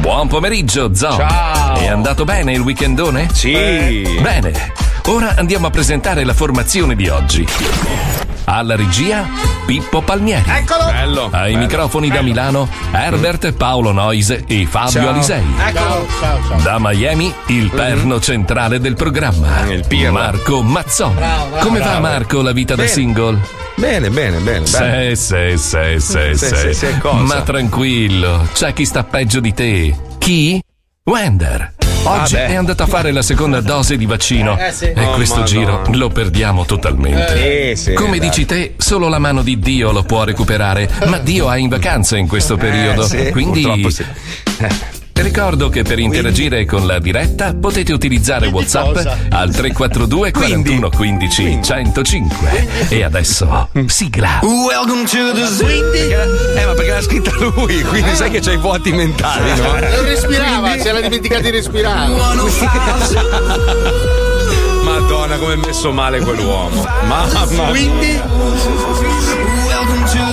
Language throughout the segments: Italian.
Buon pomeriggio, Zo. Ciao. È andato bene il weekendone? Sì. Bene. Ora andiamo a presentare la formazione di oggi. Alla regia Pippo Palmieri. Eccolo! Bello. Ai microfoni da Milano Herbert Paolo Noise e Fabio Ciao. Alisei. Eccolo! Ciao, ciao. Da Miami il perno centrale del programma. Il pirla. Marco Mazzò. Come va Marco la vita da Bene. single? Bene, bene, bene. bene. Sì, sì. sì, sì, cosa? Ma tranquillo, c'è chi sta peggio di te. Chi? Wender. Oggi Ah, beh. è andato a fare la seconda dose di vaccino Eh, sì. e Oh, questo Madonna. giro lo perdiamo totalmente. Sì, sì, Come dai. dici te, solo la mano di Dio lo può recuperare, ma Dio è in vacanza in questo periodo. Eh, sì, quindi purtroppo sì. Ricordo che per interagire con la diretta potete utilizzare WhatsApp cosa? al 342 41 15 105. E adesso sigla. Eh, ma perché l'ha scritta lui, quindi sai che c'hai i vuoti mentali, no? Non respirava, si era dimenticato di respirare. Madonna, come è messo male quell'uomo. Mamma. Quindi, Ah,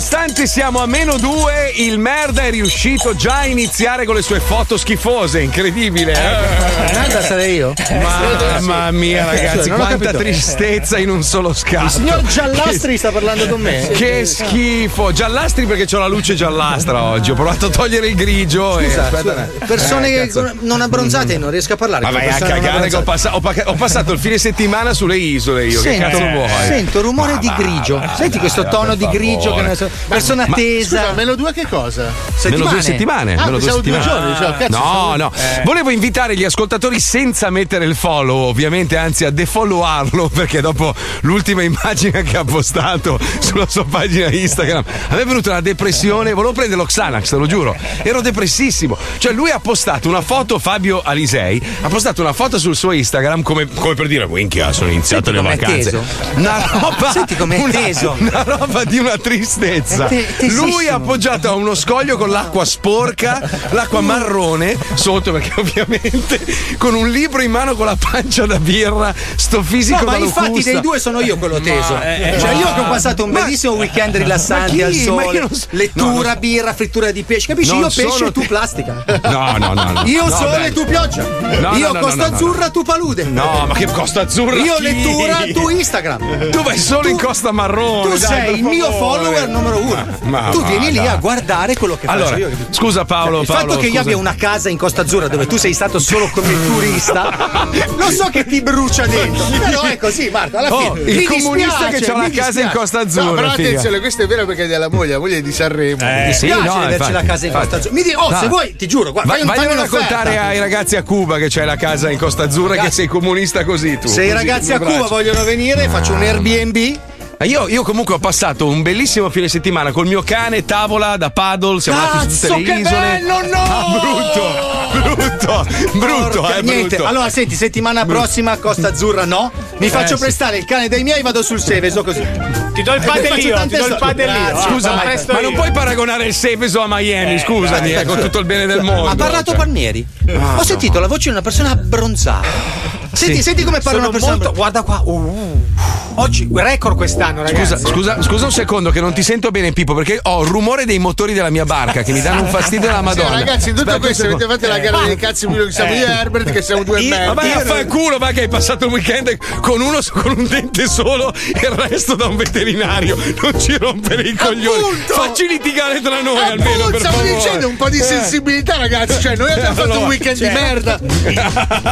nonostante siamo a meno due, il merda è riuscito già a iniziare con le sue foto schifose, incredibile. eh? Nada sarei io? Mamma mia, ragazzi, Non ho quanta tristezza in un solo scatto. Il signor Giallastri sta parlando con me. Che schifo! Giallastri perché c'ho la luce giallastra oggi. Ho provato a togliere il grigio e. Aspetta, un attimo. Persone Eh, che non abbronzate non riesco a parlare. Ma vai a cagare che ho, passa- ho pa- ho passato il fine settimana sulle isole io. Che Sento, cazzo vuoi? sento rumore Ma di va, grigio. va, Senti questo dai, tono di grigio che ne so. Persona tesa. meno due che cosa? Meno due settimane. Ah, meno due pensavo due settimane. giorni, dicevo, cazzo, no, no. Volevo invitare gli ascoltatori senza mettere il follow, ovviamente, anzi a defollowarlo, perché dopo l'ultima immagine che ha postato sulla sua pagina Instagram aveva venuto una depressione. Volevo prendere lo Xanax, te lo giuro. Ero depressissimo. Cioè, lui ha postato una foto, Fabio Alisei, ha postato una foto sul suo Instagram come, come per dire, minchia, sono iniziate Senti le vacanze. teso. Una roba. Senti com'è una- teso. Una roba di una tristezza. È te- lui appoggiato a uno scoglio con l'acqua sporca, l'acqua marrone sotto, perché ovviamente con un libro in mano con la pancia da birra, sto fisico No, ma infatti locusta. dei due sono io quello teso. cioè, io che ho passato un Ma- bellissimo weekend Ma rilassante chi? al Ma sole, non so- lettura, no, birra, frittura di pesce. Capisci? Non io pesce e tu plastica. No, no, no, no. Io No, sole e tu pioggia. No, io Costa no, no, Azzurra, tu palude. No, ma che costa azzurra? Io chi? lettura, tu Instagram. Tu vai solo in Tu- Costa Marrone. Tu dai, sei il mio follower numero uno. Ma tu va, vieni lì a guardare quello che Allora, faccio io. scusa Paolo, Il Paolo, fatto che io scusa. abbia una casa in Costa Azzurra dove tu sei stato solo come turista, lo so che ti brucia dentro. Però è così, Marco. Alla Oh, fine. il mi comunista dispiace, che ha mi la casa in dispiace. Costa No, Azzurra. però figa. attenzione, questo è vero perché è della moglie, la moglie è di Sanremo. Mi dispiace no, averci infatti, la casa in Costa. Azzurra. Mi di- oh, No. se vuoi, ti giuro, guarda, Va- fai un- vaglielo fammi raccontare ai ragazzi a Cuba che c'è la casa in Costa Azzurra che sei comunista così tu. Se i ragazzi a Cuba vogliono venire, faccio un Airbnb. Eh, Io, io comunque ho passato un bellissimo fine settimana col mio cane, tavola da paddle, siamo andati su Cazzo, tutte le che isole. bello, no! Ah, brutto, brutto, brutto, Porca- eh, niente. brutto. Allora, senti, settimana prossima Costa Azzurra no. Mi faccio sì. prestare il cane dei miei, vado sul Seveso così. Ti do il padellino, ti do il padellino. Grazie. Scusa, Ah, ma, ma non puoi paragonare il Seveso a Miami, scusami, eh, con tutto il bene del mondo. Ha parlato cioè. Palmieri. Ho sentito la voce di una persona abbronzata. Senti, Sì. senti come parla Sono una persona. molto- Guarda qua. uh. Oggi record quest'anno, ragazzi. Scusa, scusa, scusa un secondo che non ti sento bene Pippo perché ho il rumore dei motori della mia barca che mi danno un fastidio della Sì, Madonna. ragazzi, in tutto Aspetta questo avete fatto la gara dei cazzi quello che siamo io e Herbert che siamo due e Io- Ma mezzo. vai a fare culo, va che hai passato il weekend con uno con un dente solo e il resto da un veterinario. Non ci rompere i coglioni. Appunto! Facci litigare tra noi almeno. Appunto, Per stavo favore. dicendo un po' di Eh. sensibilità, ragazzi. Cioè, noi abbiamo fatto un weekend di merda.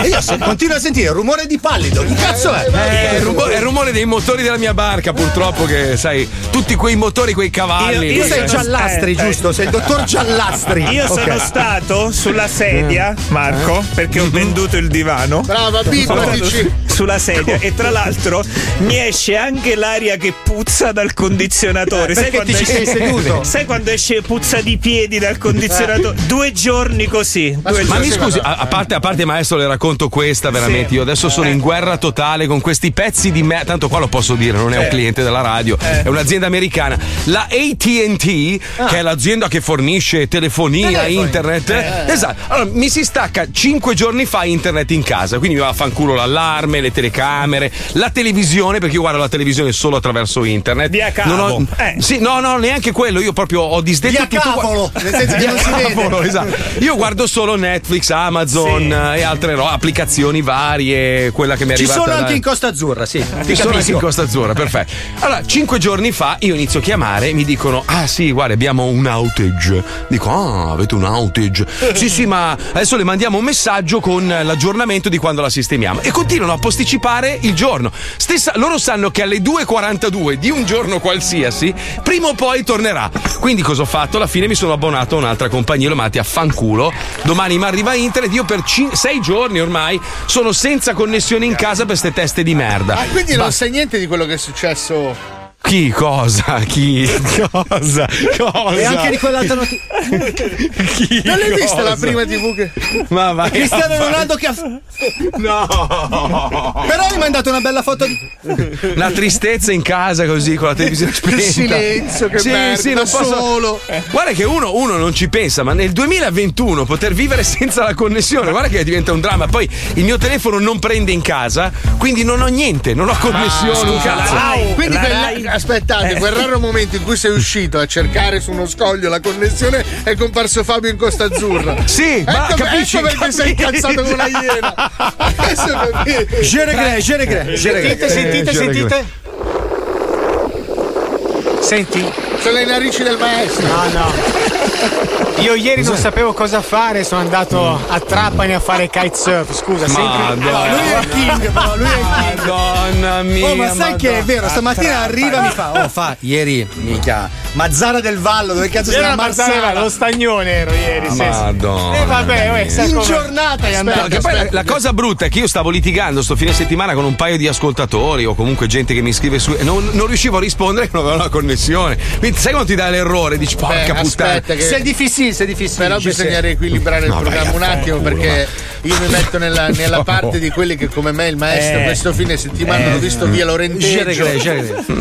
E io se continuo a sentire il rumore di pallido. Che cazzo è? Eh, il, rumore, è il rumore dei motori della mia barca, purtroppo, che sai, tutti quei motori, quei cavalli. Io- Tu sei Eh, Giallastri, eh, giusto? Sei il dottor Giallastri. Io Ok. sono stato sulla sedia, Marco, perché ho venduto il divano. Brava, dici. su- sulla sedia e tra l'altro mi esce anche l'aria che puzza dal condizionatore. Sai Perché quando ti ci sei esce- seduto? Sai quando esce puzza di piedi dal condizionatore? Due giorni così. Due Ma giorni. mi scusi, a, a parte, a parte maestro, le racconto questa veramente. Sì. Io adesso sono in guerra totale con questi pezzi di me. Tanto qua lo posso dire, non è un cliente della radio, Eh. è un'azienda americana. La ATT, che è l'azienda che fornisce telefonia, Telefoni. internet. Esatto. Allora, mi si stacca cinque giorni fa internet in casa. Quindi mi va a fanculo l'allarme, le telecamere, la televisione, perché io guardo la televisione solo attraverso internet. Via cavo. Non ho- Eh. Sì, no, no, neanche quello. Io proprio ho disdetto Via tutto. cavolo, nel senso che non si vede. Cavolo, esatto. Io guardo solo Netflix, Amazon Sì. eh, e altre ro- applicazioni varie, quella che mi è Ci arrivata sono da- anche in Costa Azzurra, sì. Ci sono anche in Costa Azzurra, perfetto. Allora, cinque giorni fa io inizio a chiamare mi dicono: Ah, sì, guarda, abbiamo un outage. Dico: Ah, avete un outage? sì, sì, ma adesso le mandiamo un messaggio con l'aggiornamento di quando la sistemiamo. E continuano a posticipare il giorno. Stessa, loro sanno che alle 2.42 di un giorno qualsiasi, prima o poi tornerà. Quindi cosa ho fatto? Alla fine mi sono abbonato a un'altra compagnia, l'ho mandati a fanculo. Domani mi arriva internet, io per cin- sei giorni ormai sono senza connessione in casa per ste teste di merda. Ah, quindi non sai niente di quello che è successo. Chi? Cosa? Chi? Cosa? Cosa? E anche di quell'altra notizia. Chi? Non l'hai vista la prima TV che. Ma vai. Cristiano Ronaldo che ha. No! Però hai mandato una bella foto di. La tristezza in casa così con la televisione spenta. Il silenzio, che sì, merda, sì, non da posso... solo. Guarda che uno, uno non ci pensa, ma nel 2021 poter vivere senza la connessione, guarda che diventa un dramma. Poi il mio telefono non prende in casa, quindi non ho niente, non ho connessione, un scusa, cazzo. la Rai- Quindi la quel- Rai- aspettate, quel raro momento in cui sei uscito a cercare su uno scoglio la connessione è comparso Fabio in Costa Azzurra. Sì, ma ecco, capisci? ecco perché sei Capisci? incazzato come una iena. Adesso capisco. Geregre, geregre, Sentite, sentite, sentite. Senti, Sono le narici del maestro. no, no. Io ieri non sapevo cosa fare, sono andato a Trapani a fare kitesurf. Scusa, sempre. Madonna. Lui è il king, però, lui è il king. Madonna mia. Oh, ma sai che è vero? Stamattina arriva e mi fa: Oh, fa, ieri, mica. Mazzara del Vallo, dove cazzo sei Mazzara, Marsala? lo stagnone ero ieri. Madonna. E vabbè, uè, sai In come- giornata è No, andato. che poi la, la cosa brutta è che io stavo litigando sto fine settimana con un paio di ascoltatori o comunque gente che mi scrive su non, non riuscivo a rispondere perché non avevo la connessione. Quindi sai quando ti dà l'errore? Dici porca Beh, puttana. aspetta che- Sei difficile, sei difficile. Però bisogna riequilibrare il No, programma un attimo fanculo. perché io mi metto nella, nella parte di quelli che come me il maestro Eh. questo fine settimana hanno visto via Lorenteggio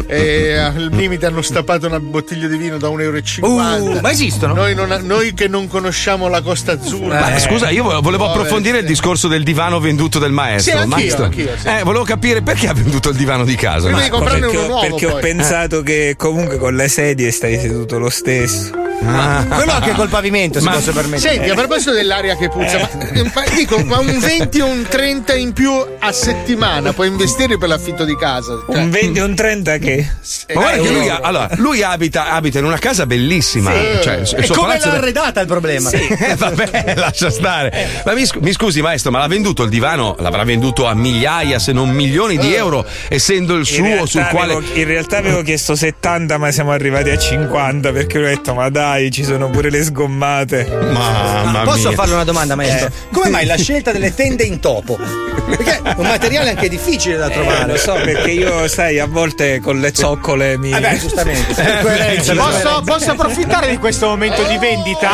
e al limite hanno stappato una bottiglia di vino da 1,50 euro. Uh, ma esistono? Noi, non- noi che non conosciamo la Costa Azzurra. Ma scusa, io vo- volevo Poveri, approfondire il discorso del divano venduto del maestro. Sì, anch'io, maestro. anch'io, sì. Eh, volevo capire perché ha venduto il divano di casa. Prima Ma- di comprarne Perché, uno ho- nuovo perché ho pensato che comunque con le sedie stai seduto lo stesso. Quello anche col pavimento, se Ma- posso permettere. Senti, a proposito dell'aria che puzza, ma, ma dico, ma un 20 o un 30 in più a settimana puoi investire per l'affitto di casa. Cioè, Un 20 e un 30 che? Ma guarda che Eh, lui, ha- allora, lui abita, abita in una casa bellissima. Cioè, il E come l'ha è- arredata il problema? Eh, vabbè, lascia stare. Ma mi, scu- mi scusi, maestro, ma l'ha venduto il divano? L'avrà venduto a migliaia, se non milioni di euro, essendo il suo sul quale. avevo, in realtà avevo chiesto 70, ma siamo arrivati a 50 perché ho detto: Ma dai, ci sono pure le sgommate. Mamma Posso mia. farle una domanda, maestro? Come mai la scelta delle tende in topo? Perché è un materiale anche difficile da Eh, trovare. lo so, perché io, sai, a volte con le zoccole mi. Vabbè, giustamente. per coerenza, per Posso, posso approfittare di questo momento di vendita?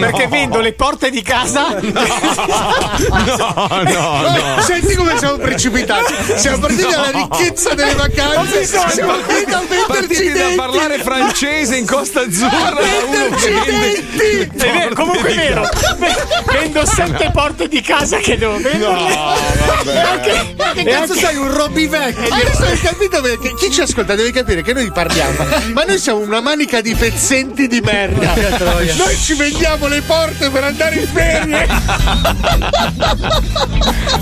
Perché vendo le porte di casa? No, no, no. Senti come siamo precipitati. Siamo partiti dalla ricchezza delle vacanze. Siamo finiti a venderci Partiti da dentro. parlare francese in Costa Azzurra uno che vende È vero, comunque è vero. Vendo sette porte di casa che devo vendere. Vabbè. Ma che cazzo sei un Robby vecchio? Adesso hai capito perché chi ci ascolta deve capire che noi parliamo, ma noi siamo una manica di pezzenti di merda. Noi ci vendiamo le porte per andare in ferie.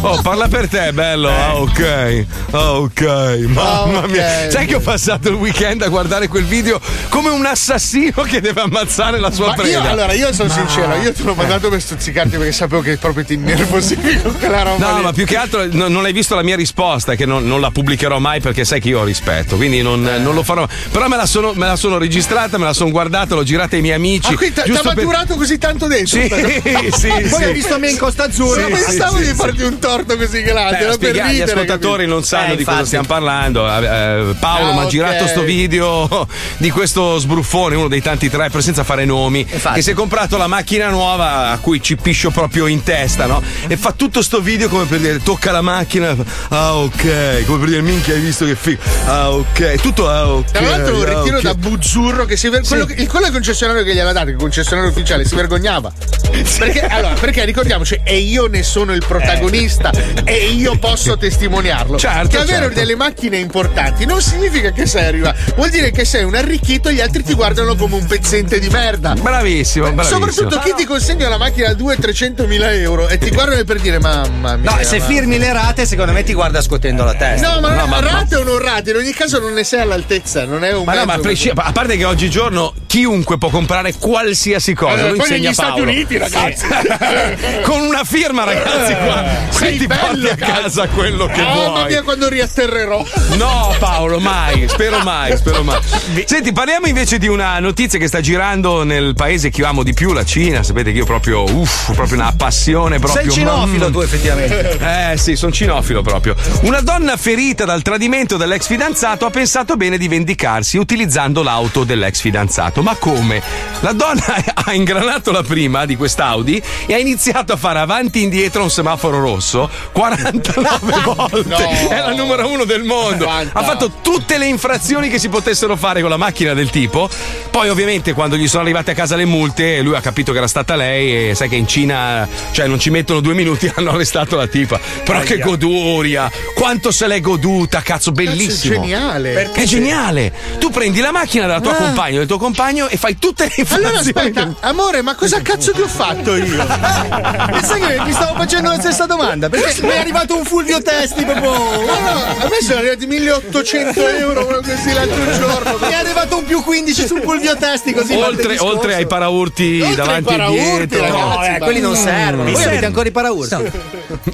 Oh, parla per te, bello. Ah, ok. Ah, ok. Mamma Ah, ok. mia. Sai che ho passato il weekend a guardare quel video come un assassino che deve ammazzare la sua Ma io, allora, io sono sincero, io te l'ho mandato per stuzzicarti perché sapevo che proprio ti innervosivi con quella roba. No, lì. ma più che altro no- non hai visto la mia risposta, che non, non la pubblicherò mai perché sai che io ho rispetto, quindi non, Eh. non lo farò. Però me la, sono, me la sono registrata, me la sono guardata, l'ho girata ai miei amici. Ah, quindi ti ha giusto per- maturato così tanto dentro? Sì, sì, Poi sì. hai visto me in Costa Azzurra. Ma pensavo di farti un torto così grande, Beh, era per spiega- gli ascoltatori non sanno Eh, di cosa stiamo parlando. Eh, eh, Paolo Ah, mi ha ok. girato sto video di questo sbruffone, uno dei tanti trapper senza fare nomi, Infatti. che si è comprato la macchina nuova a cui ci piscio proprio in testa, no? E fa tutto sto video come per dire tocca la macchina, ah ok, come per dire minchia hai visto che figo, ah ok, tutto ah ok. Tra l'altro un ah, ritiro ok. da buzzurro che si ver- quello, che- il, quello concessionario che gliel'ha dato, che il concessionario ufficiale si vergognava. Perché, allora, perché ricordiamoci, e io ne sono il protagonista e io posso testimoniarlo. Certo, che avere certo. delle macchine importanti non significa che sei arriva, vuol dire che sei un arricchito e gli altri ti guardano come un pezzente di merda. Bravissimo, bravissimo. Soprattutto chi ti consegna la macchina a 200-300 mila euro e ti guardano per dire mamma mia. No, se ma- firmi le rate, secondo me ti guarda scotendo la testa. No, ma, No, ma- rate o non rate, in ogni caso non ne sei all'altezza, non è un Ma no, ma presci- a parte che oggigiorno chiunque può comprare qualsiasi cosa. Eh, poi negli Stati Paolo. Uniti, ragazzi. Con una firma, ragazzi, qua. Se Sei ti bello, porti a cazzo. casa quello che Mamma vuoi. mia, quando riatterrerò. No, Paolo, mai, spero mai, spero mai. Senti, parliamo invece di una notizia che sta girando nel paese che io amo di più, la Cina. Sapete che io proprio, uff, proprio una passione proprio. Sei cinofilo mm. tu, effettivamente. Eh sì, sono cinofilo proprio. Una donna ferita dal tradimento dell'ex fidanzato ha pensato bene di vendicarsi utilizzando l'auto dell'ex fidanzato. Ma come? La donna ha ingranato la prima di quest'Audi e ha iniziato a fare avanti e indietro un semaforo rosso 49 volte. No. È la numero uno del mondo. Quanta. Ha fatto tutte le infrazioni che si potessero fare con la macchina del tipo. Poi, ovviamente, quando gli sono arrivate a casa le multe, lui ha capito che era stata lei. E sai che in Cina, cioè, non ci mettono due minuti, hanno arrestato la tipa. Però che goduria! Quanto se l'è goduta, cazzo, bellissimo. Cazzo, è geniale. È geniale! Tu prendi la macchina della tua compagna, del tuo compagno e fai tutte le Allora infrazioni. aspetta, amore, ma cosa cazzo ti ho fatto io? E sai che mi stavo facendo la stessa domanda? Perché mi è arrivato un Fulvio Testi proprio. A me sono arrivati 1800 euro così l'altro giorno. Mi è arrivato un più 15 sul Fulvio Testi così. Oltre, oltre ai paraurti Oltre ai davanti paraurti, e dietro. ragazzi. No, eh, quelli non servono. Mi Voi serve. avete ancora i paraurti?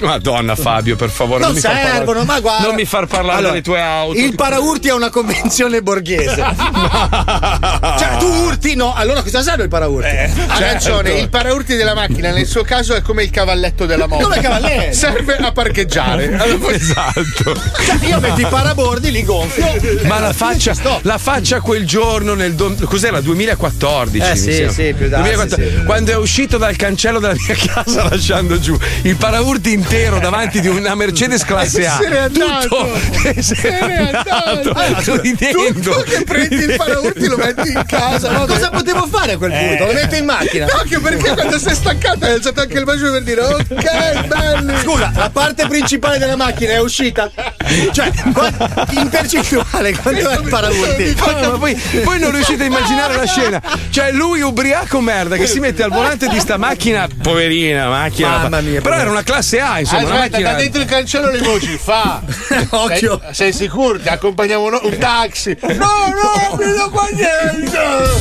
Madonna Fabio, per favore. Non mi far parlare- servono, ma guarda. Non mi far parlare Allora, delle tue auto. Il paraurti è una convenzione borghese. cioè, tu urti, no. Allora cosa serve il paraurti? Ha ragione, il paraurti della macchina nel suo caso è come il cavalletto della moto. Come cavalletto? Serve a parcheggiare. Allora, Esatto. Cioè, io metto i parabordi, li gonfio. Ma la faccia, la faccia quel giorno nel do- cos'era? 2014. Eh, mi sì, più darsi, 2014, sì. Quando è uscito dal cancello della mia casa lasciando giù il paraurti intero davanti di una Mercedes classe A. Se n'è andato. Tutto. Se n'è andato. Ridendo. tu che prendi il paraurti lo metti in casa. Ma cosa potevo fare a quel punto? Lo metto in macchina. Anche perché quando sei staccato hai alzato anche il bacio per dire ok, belli. Scusa, la parte principale della macchina è uscita? Cioè, in percentuale, quanto è il paraurti? No, ma poi, poi non riuscite a immaginare la scena. Cioè, lui ubriaco merda che si mette al volante di sta macchina, poverina macchina. Mamma mia, Però era una classe A, insomma, una Aspetta, macchina. da dentro il cancello le voci, fa. Occhio. Sei, sei sicuro? Ti accompagniamo no- un taxi. No, no, vedo qua niente.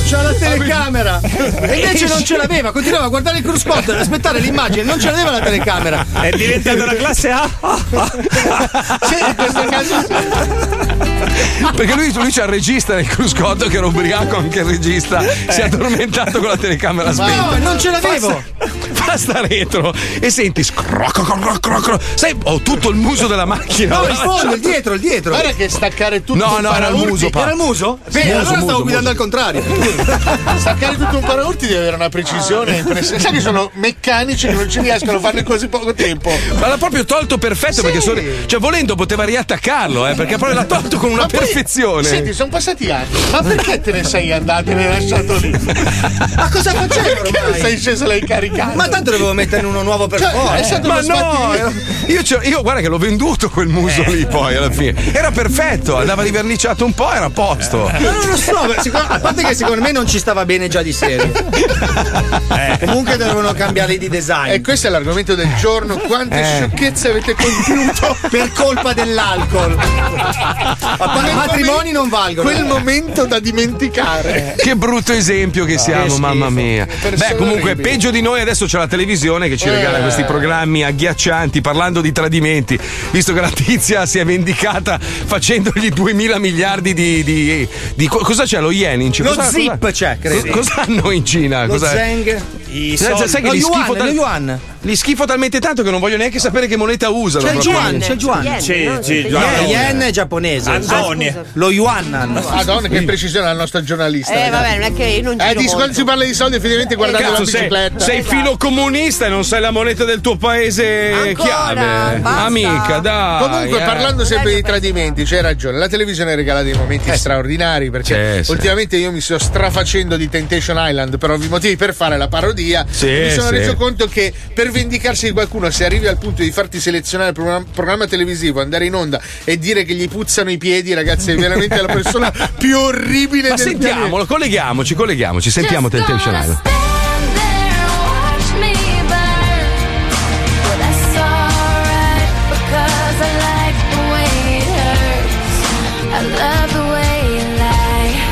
C'ha la telecamera e invece non ce l'aveva, continuava a guardare il cruscotto ad aspettare l'immagine, non ce l'aveva la telecamera. È diventata la classe A. Sì, in questo caso sì. Perché lui, lui c'ha il regista nel cruscotto che era ubriaco anche il regista. Si è addormentato con la telecamera spenta. No, non ce l'avevo. Fa sta retro e senti scrocco, crocco, crocco. Sai, ho tutto il muso della macchina. No, il fondo, il dietro, il dietro. Guarda che staccare tutto No, un no, era il paraurti- muso, pa. Era il muso? Bene, Muso, allora muso, stavo guidando al contrario. Staccare tutto un paraurti deve avere una precisione impressionante. Sai che sono meccanici che non ci riescono a farlo in così poco tempo. Ma l'ha proprio tolto perfetto perché sono- cioè, volendo poteva riattaccarlo, eh, perché proprio l'ha tolto con una Ma poi- perfezione. Senti, sono passati anni. Ma perché te ne sei andato e l'hai lasciato lì? Ma cosa facevo Perché non ormai? sei sceso l'hai caricato? Ma tanto dovevo metterne uno nuovo per Cioè, forza. è stato Ma no, io, io guarda che l'ho venduto quel muso lì poi alla fine. Era perfetto, andava riverniciato un po', era a posto. Ma non lo so, a parte che secondo me non ci stava bene già di serie. Comunque dovevano cambiare di design. E questo è l'argomento del giorno. Quante Eh. sciocchezze avete compiuto per colpa dell'alcol. Ma- matrimoni non valgono. Quel momento da dimenticare. Che brutto esempio che siamo, mamma mia. Beh, comunque, orribili. peggio di noi adesso c'è la televisione che ci regala Eh. questi programmi agghiaccianti parlando di tradimenti. Visto che la tizia si è vendicata facendogli 2000 miliardi di. di, di- co- cosa c'è? Lo yen in Cina? Lo Cosa- zip cosa- c'è, credo. co- Cosa hanno in Cina? Lo zeng. I Sai- soldi. sai che Lo li yuan, schifo, tal- lo yuan. li schifo talmente tanto che non voglio neanche sapere che moneta usano. C'è il yuan, c'è il yuan. Sì, sì, Yen, yuan. yen è giapponese. Andoni. Lo yuan. Madonna, che precisione la nostra giornalista. Eh, vabbè, non è che io non Eh, giro di quando si parla di soldi, effettivamente guardate la Cazzo, sei, bicicletta. sei Esatto. filo comunista e non sai la moneta del tuo paese Ancora? chiave. Basta. Amica, dai. Comunque, eh. parlando sempre di tradimenti, c'hai ragione. La televisione regala dei momenti straordinari perché Sì, sì. ultimamente io mi sto strafacendo di Temptation Island per ovvi motivi per fare la parodia. Sì, mi sono sì. reso conto che per vendicarsi di qualcuno, se arrivi al punto di farti selezionare il programma, programma televisivo, andare in onda e dire che gli puzzano i piedi, ragazzi, è veramente la persona più orribile Ma del pianeta. sentiamolo, colleghiamoci, colleghiamoci, sentiamo Temptation Island.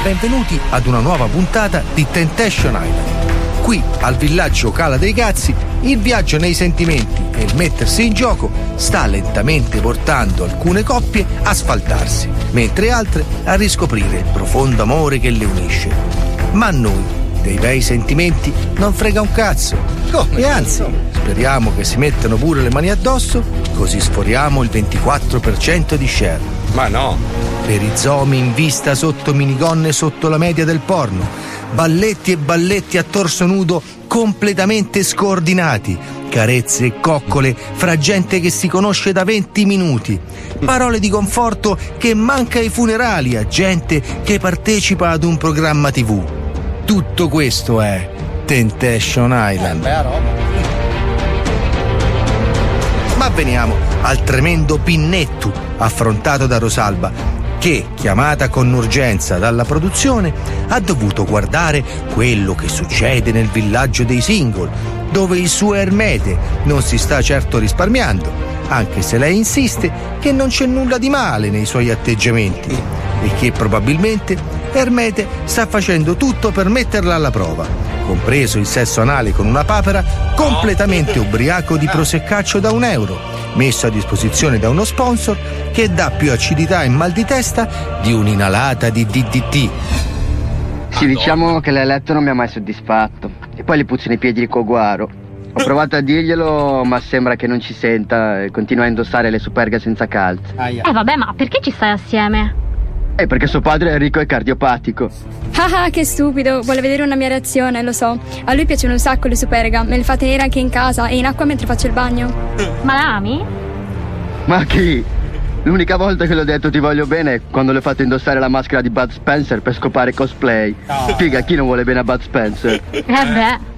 Benvenuti ad una nuova puntata di Temptation Island. Qui, al villaggio Cala dei Cazzi, il viaggio nei sentimenti e il mettersi in gioco sta lentamente portando alcune coppie a sfaltarsi, mentre altre a riscoprire il profondo amore che le unisce. Ma noi, dei bei sentimenti, non frega un cazzo. e anzi, speriamo che si mettano pure le mani addosso, così sforiamo il 24% di share. Ma no. Per i zomi in vista sotto minigonne sotto la media del porno, balletti e balletti a torso nudo completamente scordinati, carezze e coccole fra gente che si conosce da 20 minuti, parole di conforto che manca ai funerali a gente che partecipa ad un programma tv. Tutto questo è Temptation Island. Ma veniamo al tremendo pinnetto affrontato da Rosalba, che, chiamata con urgenza dalla produzione, ha dovuto guardare quello che succede nel villaggio dei single, dove il suo Ermete non si sta certo risparmiando, anche se lei insiste che non c'è nulla di male nei suoi atteggiamenti e che probabilmente Ermete sta facendo tutto per metterla alla prova, compreso il sesso anale con una papera completamente ubriaco di proseccaccio da un euro, messo a disposizione da uno sponsor che dà più acidità e mal di testa di un'inalata di DDT. Sì, diciamo che l'eletto non mi ha mai soddisfatto. E poi gli puzzano i piedi di coguaro. Ho provato a dirglielo, ma sembra che non ci senta e continua a indossare le superghe senza calze. Eh vabbè, ma perché ci stai assieme? Eh, perché suo padre è ricco e cardiopatico. Ah, ah, che stupido, vuole vedere una mia reazione, lo so. A lui piacciono un sacco le superga, me le fa tenere anche in casa e in acqua mentre faccio il bagno. Ma la ami? Ma chi? L'unica volta che l'ho detto ti voglio bene è quando le ho fatto indossare la maschera di Bud Spencer per scopare cosplay. Figa, chi non vuole bene a Bud Spencer? Eh beh.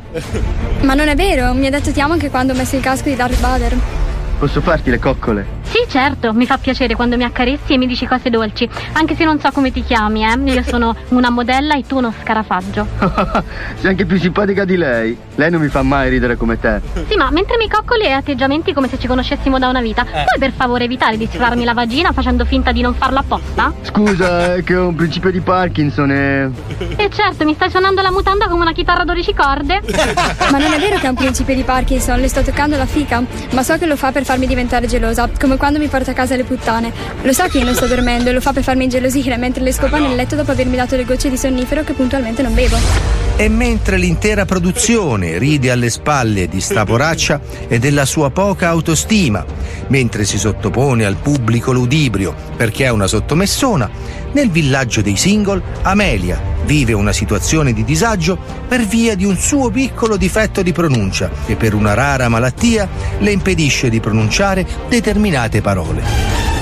Ma non è vero, mi ha detto ti amo anche quando ho messo il casco di Darth Vader. Posso farti le coccole? Sì, certo, mi fa piacere quando mi accarezzi e mi dici cose dolci. Anche se non so come ti chiami, eh. Io sono una modella e tu uno scarafaggio. Sei anche più simpatica di lei. Lei non mi fa mai ridere come te. Sì, ma mentre mi coccoli e atteggiamenti come se ci conoscessimo da una vita, puoi per favore evitare di sfilarmi la vagina facendo finta di non farlo apposta? Scusa, è che ho un principio di Parkinson e. E certo, mi stai suonando la mutanda come una chitarra a 12 corde? Ma non è vero che è un principio di Parkinson, le sto toccando la fica, ma so che lo fa per farmi diventare gelosa, come quando mi porta a casa le puttane. Lo sa che io non sto dormendo e lo fa per farmi ingelosire mentre le scopa nel letto dopo avermi dato le gocce di sonnifero che puntualmente non bevo. E mentre l'intera produzione ride alle spalle di sta poraccia e della sua poca autostima, mentre si sottopone al pubblico ludibrio perché è una sottomessona, nel villaggio dei single Amelia, vive una situazione di disagio per via di un suo piccolo difetto di pronuncia che per una rara malattia le impedisce di pronunciare determinate parole.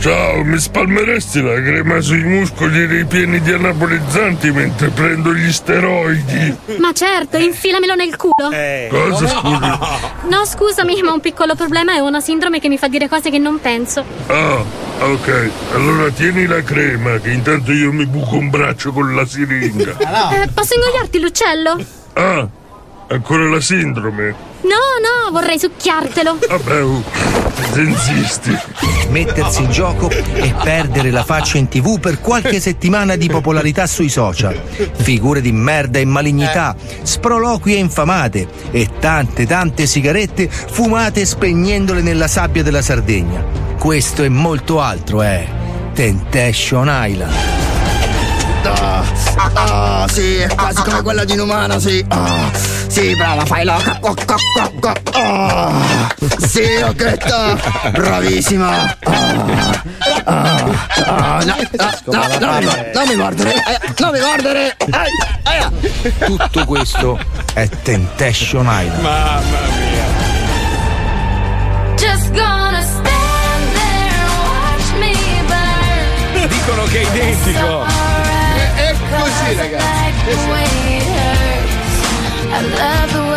Ciao, mi spalmeresti la crema sui muscoli ripieni di anabolizzanti mentre prendo gli steroidi? Ma certo, infilamelo nel culo. Cosa scusi? No, scusami, ma un piccolo problema ho una sindrome che mi fa dire cose che non penso. Ah, ok. Allora tieni la crema, che intanto io mi buco un braccio con la siringa. Eh, posso ingoiarti l'uccello? Ah, ancora la sindrome? No, no, vorrei succhiartelo. Vabbè, uh, se insisti. Mettersi in gioco e perdere la faccia in tv per qualche settimana di popolarità sui social. Figure di merda e malignità, sproloquie infamate e tante tante sigarette fumate spegnendole nella sabbia della Sardegna. Questo e molto altro è Temptation Island. Ah, ah, sì, è quasi come quella di Inumana, sì. Ah, sì, brava, fai loca. Co, co, co, co. Ah, sì, Occhetta, bravissima. Ah, ah, ah, no, no, no, non mi mor- non mi mordere, non mi mordere. Tutto questo è Temptation Island. Mamma mia. Just gonna stand there and watch me burn. Dicono che è identico. È così, ragazzi. I love the way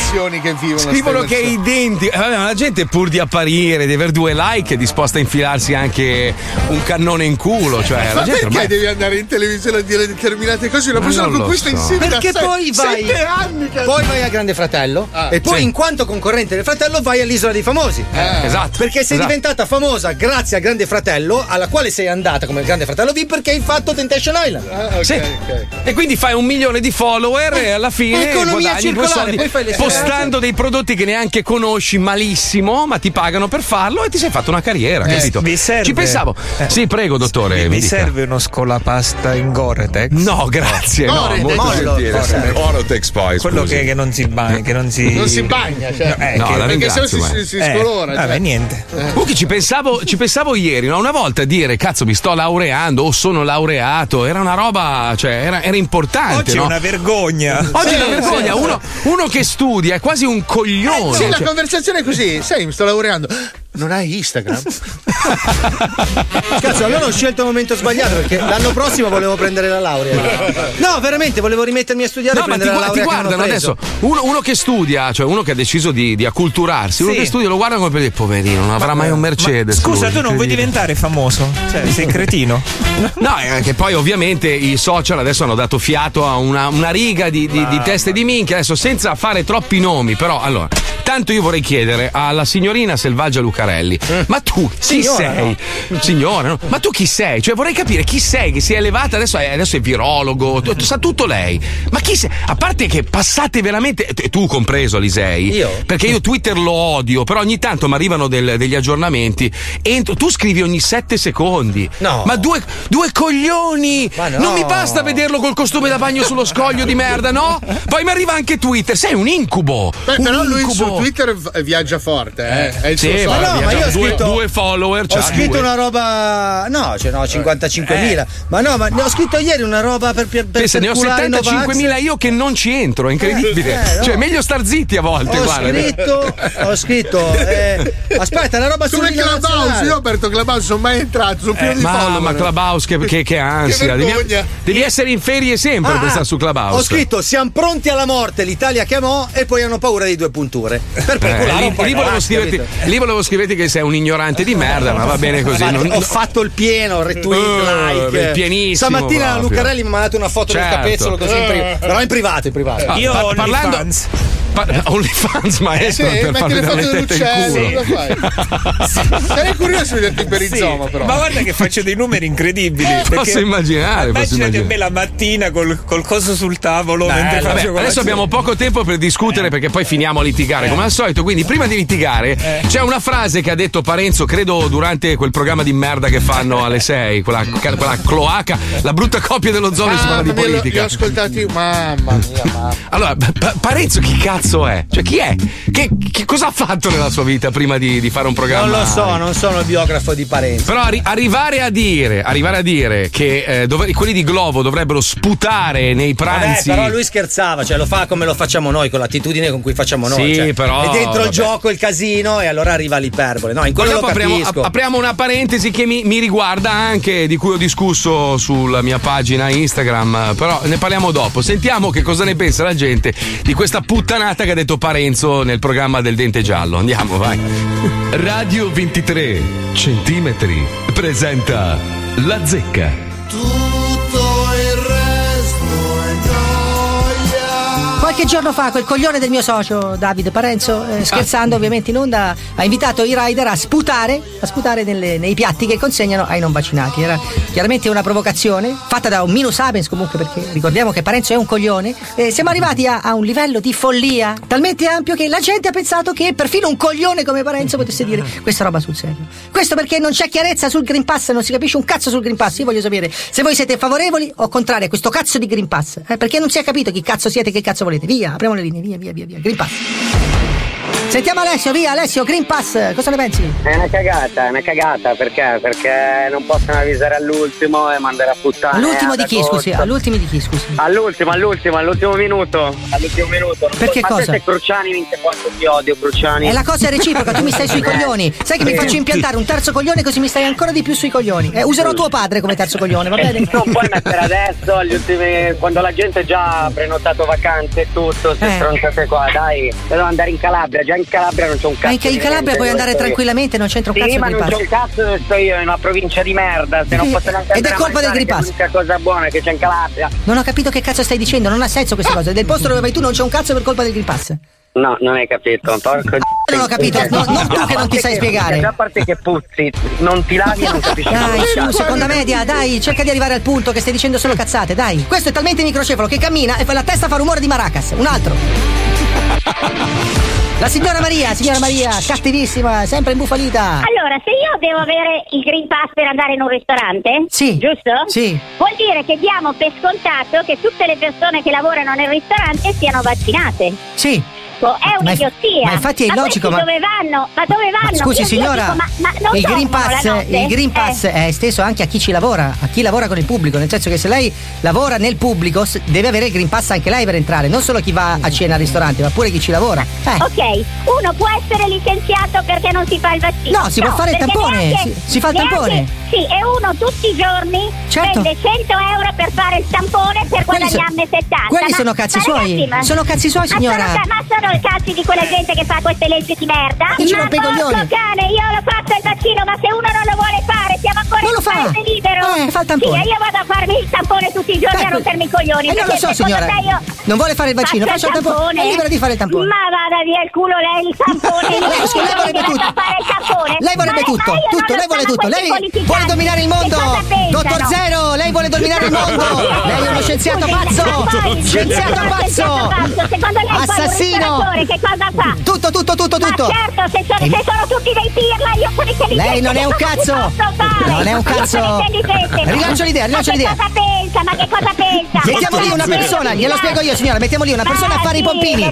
Che umiliazioni che vivono. Scrivono che è identico. Eh, vabbè, ma la gente pur di apparire, di avere due like, è disposta a infilarsi anche un cannone in culo. Cioè, la Ma gente perché ormai. devi andare in televisione a dire determinate cose? Una persona con lo questa so. insieme da Perché se- poi vai. sette anni che Poi vai a Grande Fratello e poi sì. in quanto concorrente del fratello vai all'isola dei famosi. Esatto. Perché sei esatto. diventata famosa grazie al Grande Fratello, alla quale sei andata come il Grande Fratello V perché hai fatto Temptation Island. Ah, ok, Sì. ok. E quindi fai un milione di follower e alla fine Economia circolare, poi fai le postando dei prodotti che neanche conosci malissimo, ma ti pagano per farlo e ti sei fatto una carriera, capito? Vi serve- Ci pensavo. Eh. Sì, prego, dottore. Mi, mi serve uno scolapasta in Gore-Tex? No, grazie. No, Gore-Tex. molto Mollo, gentile. Gore-Tex. Orotex poi, Quello che, che non si bagna, che non si. Non si bagna, cioè. Eh, No, che- perché se no si, si, si eh, scolora. Vabbè, cioè. niente. Comunque ci pensavo, ci pensavo ieri, no? una volta a dire cazzo mi sto laureando o sono laureato, era una roba, cioè era, era importante. Oggi no? è una vergogna. Oggi è una vergogna, sì, uno, uno che studia è quasi un coglione. Sì, la cioè- conversazione è così. Sai, mi sto laureando. Non hai Instagram? Cazzo, allora ho scelto il momento sbagliato perché l'anno prossimo volevo prendere la laurea. No, veramente, volevo rimettermi a studiare No, e ma ti, prendere la ti laurea. non ho guardano adesso. Uno, uno che studia, cioè uno che ha deciso di, di acculturarsi, uno Sì. che studia lo guarda come per dire, poverino, non avrà mai un Mercedes. Scusa, lui, tu non vuoi incredibile." diventare famoso? Cioè, sei cretino. No, è che poi ovviamente i social adesso hanno dato fiato a una, una riga di, di- di teste di minchia, adesso senza fare troppi nomi, però allora, tanto io vorrei chiedere alla signorina Selvaggia Lucarelli, ma tu chi Signora, sei? Signora, no? ma tu chi sei? Cioè vorrei capire chi sei che si è elevata, adesso è, adesso è virologo, tu- sa tutto lei, ma chi sei? A parte che passate veramente, tu compreso Alisei, Io? perché io Twitter lo odio, però ogni tanto mi arrivano del- degli aggiornamenti, entro, tu scrivi ogni sette secondi, No. ma due, due coglioni! Ma no. Non mi basta vederlo col costume da bagno sullo scoglio di merda, no? Poi mi arriva anche Twitter, sei un incubo! Beh, un però lui incubo. su Twitter viaggia forte, eh. È il Sì, suo ma social. no, ma io ho due, scritto- due follower, Ho scritto due. una roba. No, cioè no, 55.000. Ma no, ma ne ho scritto ieri una roba per, per, per Pensa, ne ho perculare i Novax. 75.000 io che non ci entro, è incredibile. Eh, no. Cioè, meglio star zitti a volte, Ho guarda. scritto, ho scritto. eh, aspetta, la roba Come sul Clubhouse, io ho aperto Clubhouse, sono mai entrato, sono pieno di Ma, follower. ma Clubhouse, che, che, che ansia. Che devi, devi essere in ferie sempre per stare su Clubhouse. Ho scritto siamo pronti alla morte, l'Italia chiamò e poi hanno paura di due punture. Per Eh, lì, po' lì volevo scriverti, lì volevo scriverti che sei un ignorante di merda, ma va bene così. Non- ho fatto il pieno, retweet, Eh, like. pienissimo Stamattina proprio. Lucarelli mi ha mandato una foto Certo. del capezzolo così in privato. Però in privato, in privato. Ah, Io pa- ho parlando- OnlyFans. Pa- OnlyFans maestro Sì, per le dare le tette dell'uccello, in culo. fai? Sarei curioso di vederti per Sì, Rizoma, però. Ma guarda che faccio dei numeri incredibili. perché- Posso immaginare, posso Immaginati a me la mattina col, col coso sul tavolo mentre Vabbè, faccio adesso abbiamo poco tempo per discutere perché poi finiamo a litigare come al solito. Quindi, prima di litigare, c'è una frase che ha detto Parenzo, credo durante quel programma di merda che fanno alle 6, quella, quella cloaca, la brutta coppia dello zoo che si parla di Mamma mia, li ho- politica. ascoltati, mamma mia, mamma. Allora, Pa- Parenzo chi cazzo cazzo è? Cioè, chi è? Che, che cosa ha fatto nella sua vita prima di, di fare un programma? Non lo so, non sono il biografo di Parenzo. Però arri- arrivare a dire, arrivare a dire che eh, dov- quelli di Globo dovrebbero sputare nei Vabbè, pranzi. però lui scherzava, cioè lo fa come lo facciamo noi, con l'attitudine con cui facciamo noi. Sì, cioè, però, È dentro vabbè. il gioco il casino e allora arriva l'iperbole. No, in quello lo apriamo, capisco. ap- apriamo una parentesi che mi, mi riguarda anche, di cui ho discusso sulla mia pagina Instagram, però ne parliamo dopo. Sentiamo che cosa ne pensa la gente di questa puttanata che ha detto Parenzo nel programma del Dente Giallo. Andiamo, vai. Radio 23 centimetri presenta La Zecca. Tutto Qualche giorno fa quel coglione del mio socio Davide Parenzo, eh, scherzando ovviamente in onda, ha invitato i rider a sputare, a sputare nelle- nei piatti che consegnano ai non vaccinati. Era chiaramente una provocazione fatta da un minus abens comunque perché ricordiamo che Parenzo è un coglione. Eh, siamo arrivati a, a un livello di follia talmente ampio che la gente ha pensato che perfino un coglione come Parenzo potesse dire questa roba sul serio. Questo perché non c'è chiarezza sul Green Pass, non si capisce un cazzo sul Green Pass. Io voglio sapere se voi siete favorevoli o contrari a questo cazzo di Green Pass. eh, perché non si è capito chi cazzo siete e che cazzo volete. Via, apriamo le linee, via, via, via, via. Green Pass. Sentiamo Alessio, via, Alessio, Green Pass, cosa ne pensi? È una cagata, è una cagata perché? Perché non possono avvisare all'ultimo e mandare a puttane. All'ultimo di chi, scusi? agosto. All'ultimo di chi, scusi? All'ultimo, all'ultimo, all'ultimo minuto. All'ultimo minuto. Non Perché ma cosa? se Cruciani vince quanto ti odio, Cruciani. E la cosa è reciproca, tu mi stai sui Eh, coglioni. Sai che mi faccio impiantare un terzo coglione così mi stai ancora di più sui coglioni. Eh, userò tuo padre come terzo coglione, va bene? Non puoi mettere adesso, agli ultimi, quando la gente già ha prenotato vacanze e tutto, se Eh. stronzate qua, dai, devo andare in Calabria, già in Calabria non c'è un cazzo. Anche in di Calabria puoi andare tranquillamente, non c'entra un Sì, cazzo ma di non c'è un cazzo sto io, in una provincia di merda, se non Sì, posso neanche ed è colpa del che è l'unica cosa buona che c'è in Calabria. Non ho capito che cazzo stai dicendo, non ha senso questa cosa. Del posto dove vai tu non c'è un cazzo per colpa del Green Pass. No, non hai capito, porco Non ho capito, no, non tu che non ti sai spiegare. Già a parte che puzzi, non ti lavi e non capisci Dai, su, seconda media, dai, cerca di arrivare al punto che stai dicendo solo cazzate, dai. Questo è talmente microcefalo che cammina e fa la testa fa rumore di maracas. Un altro. La signora Maria, signora Maria, cattivissima, sempre imbufalita. Allora, se io devo avere il Green Pass per andare in un ristorante, Sì. giusto? Sì. Vuol dire che diamo per scontato che tutte le persone che lavorano nel ristorante siano vaccinate. Sì. Ecco, È Ma- un'idiozia. ma infatti è illogico, questi ma- dove vanno? Ma dove vanno? Scusi Io- io signora, dico, ma, ma non il, Green Pass, il Green Eh. Pass è esteso anche a chi ci lavora, a chi lavora con il pubblico, nel senso che se lei lavora nel pubblico deve avere il Green Pass anche lei per entrare, non solo chi va a cena al ristorante, ma pure chi ci lavora. Eh. Ok, uno può essere licenziato perché non si fa il vaccino. No, si può fare il tampone, neanche- si- si fa il neanche- tampone. Sì, e uno tutti i giorni Certo. spende 100 euro per fare il tampone per Quelli so- guadagnarne 70. quelli Ma- sono cazzi ma suoi. ragazzi, ma- Sono cazzi suoi, ma signora. sono ca- Ma sono, i cazzi di quella gente che fa queste leggi di merda. Ci ma porco cane, io l'ho fatto il vaccino, ma se uno non lo vuole fare, siamo ancora Non in lo un fa. paese libero. Eh, fa il tampone. Sì, io vado a farmi il tampone tutti i giorni a rompermi i coglioni. Eh, non lo so, signora. io- Non vuole fare il vaccino, Faccio faccia il tampone. È libera di fare il tampone. Ma vada via il culo lei il tampone. Lei- Io scusi, lei vorrebbe tutto. tampone. Lei vorrebbe tutto, io tutto, lo lei vuole tutto. Lei vuole dominare il mondo. Dottor Zero, lei vuole dominare il mondo. Lei è uno scienziato pazzo. Scienziato pazzo. lei Assassino. Ristoratore che cosa fa? Tutto, tutto, tutto, tutto. Ma certo, se sono, se sono tutti dei pirla, io sono intelligente. Lei non è un cazzo. Non è un cazzo. Rilancio l'idea, rilancio ma l'idea. che cosa pensa? Ma che cosa pensa? Mettiamo lì una persona, glielo spiego io signora, mettiamo lì una persona a fare i pompini.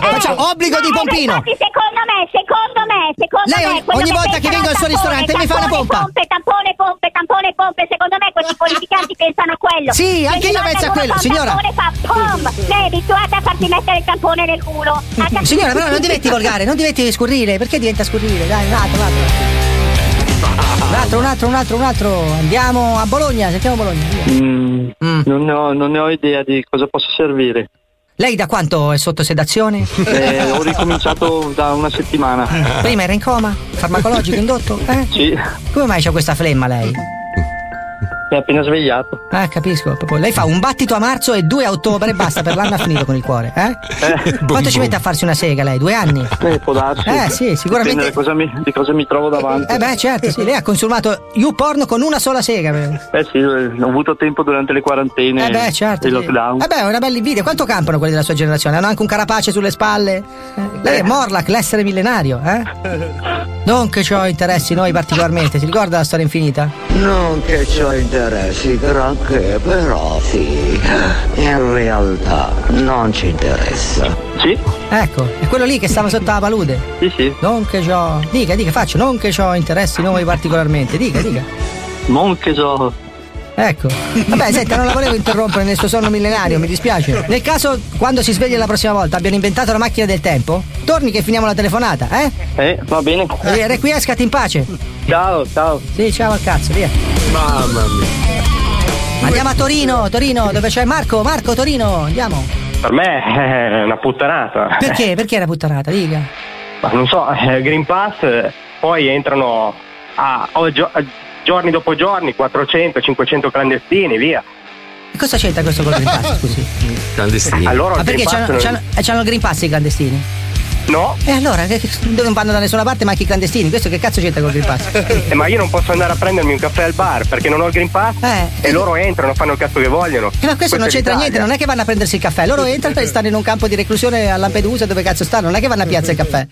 Facciamo obbligo di pompino. Secondo me, secondo me, secondo Lei me, ogni- quello ogni volta che vengo al suo ristorante mi fa una tampone, pompa. Pompe, tampone, pompe, tampone, pompe, secondo me questi politicanti pensano a quello. Sì, anche io penso a quello, signora. tampone fa pom. Lei è abituata a farti mettere il tampone nel culo. Capito? Signora, però non diventi volgare, non diventi scurrile, perché diventa scurrile? Dai, un altro, un altro. Un altro, un altro, un altro, un altro. Andiamo a Bologna, sentiamo Bologna. via. Mm, Non, ne ho, non ne ho idea di cosa possa servire. Lei da quanto è sotto sedazione? Eh, ho ricominciato da una settimana. Prima era in coma? Farmacologico indotto? Eh? Sì, Come mai c'ha questa flemma lei? È appena svegliato. Ah, capisco. Proprio. Lei fa un battito a marzo e due a ottobre e basta, per l'anno ha finito con il cuore. Eh? Quanto ci mette a farsi una sega lei? Due anni? Eh, può darsi. Eh, sì, sicuramente- da cosa mi, di cosa mi trovo davanti. Eh beh, certo, sì, lei ha consumato YouPorn con una sola sega. Eh sì, ho avuto tempo durante le quarantene Eh beh, certo. e sì. lockdown. Eh beh, è una bella invidia. Quanto campano quelli della sua generazione? Hanno anche un carapace sulle spalle. Eh, Lei è Morlac, l'essere millenario, eh? Non che ci ho interessi noi particolarmente, ti ricorda la storia infinita? Non che c'ho interessi granché, però sì, in realtà non ci interessa. Sì? Ecco, è quello lì che stava sotto la palude. Sì, sì. Non che c'ho. Dica, dica, faccio, non che c'ho interessi noi particolarmente. Dica, dica. Non che so. Ecco. Vabbè, senta, non la volevo interrompere nel suo sonno millenario, mi dispiace. Nel caso, quando si sveglia la prossima volta, abbiano inventato la macchina del tempo, torni che finiamo la telefonata, eh? Eh, va bene. E requiescati in pace. Ciao, ciao. Sì, ciao al cazzo, via. Mamma mia. Andiamo a Torino, Torino, dove c'è Marco, Marco, Torino, andiamo. Per me è una puttanata. Perché? Perché era puttanata? Dica. Ma non so, eh, Green Pass, eh, poi entrano a, a a giorni dopo giorni 400, 500 clandestini, via. E cosa c'entra questo con il Green Pass, scusi? Clandestini. Allora, Ma perché c'hanno, non- c'hanno- eh, c'hanno il Green Pass i clandestini? No, E allora, che- non vanno da nessuna parte ma anche i clandestini, questo che cazzo c'entra con il Green Pass? eh, ma io non posso andare a prendermi un caffè al bar perché non ho il Green Pass e loro entrano, fanno il cazzo che vogliono. Eh, ma questo non è c'entra l'Italia. niente, non è che vanno a prendersi il caffè, loro entrano e stanno in un campo di reclusione a Lampedusa dove cazzo stanno, non è che vanno a piazza il caffè.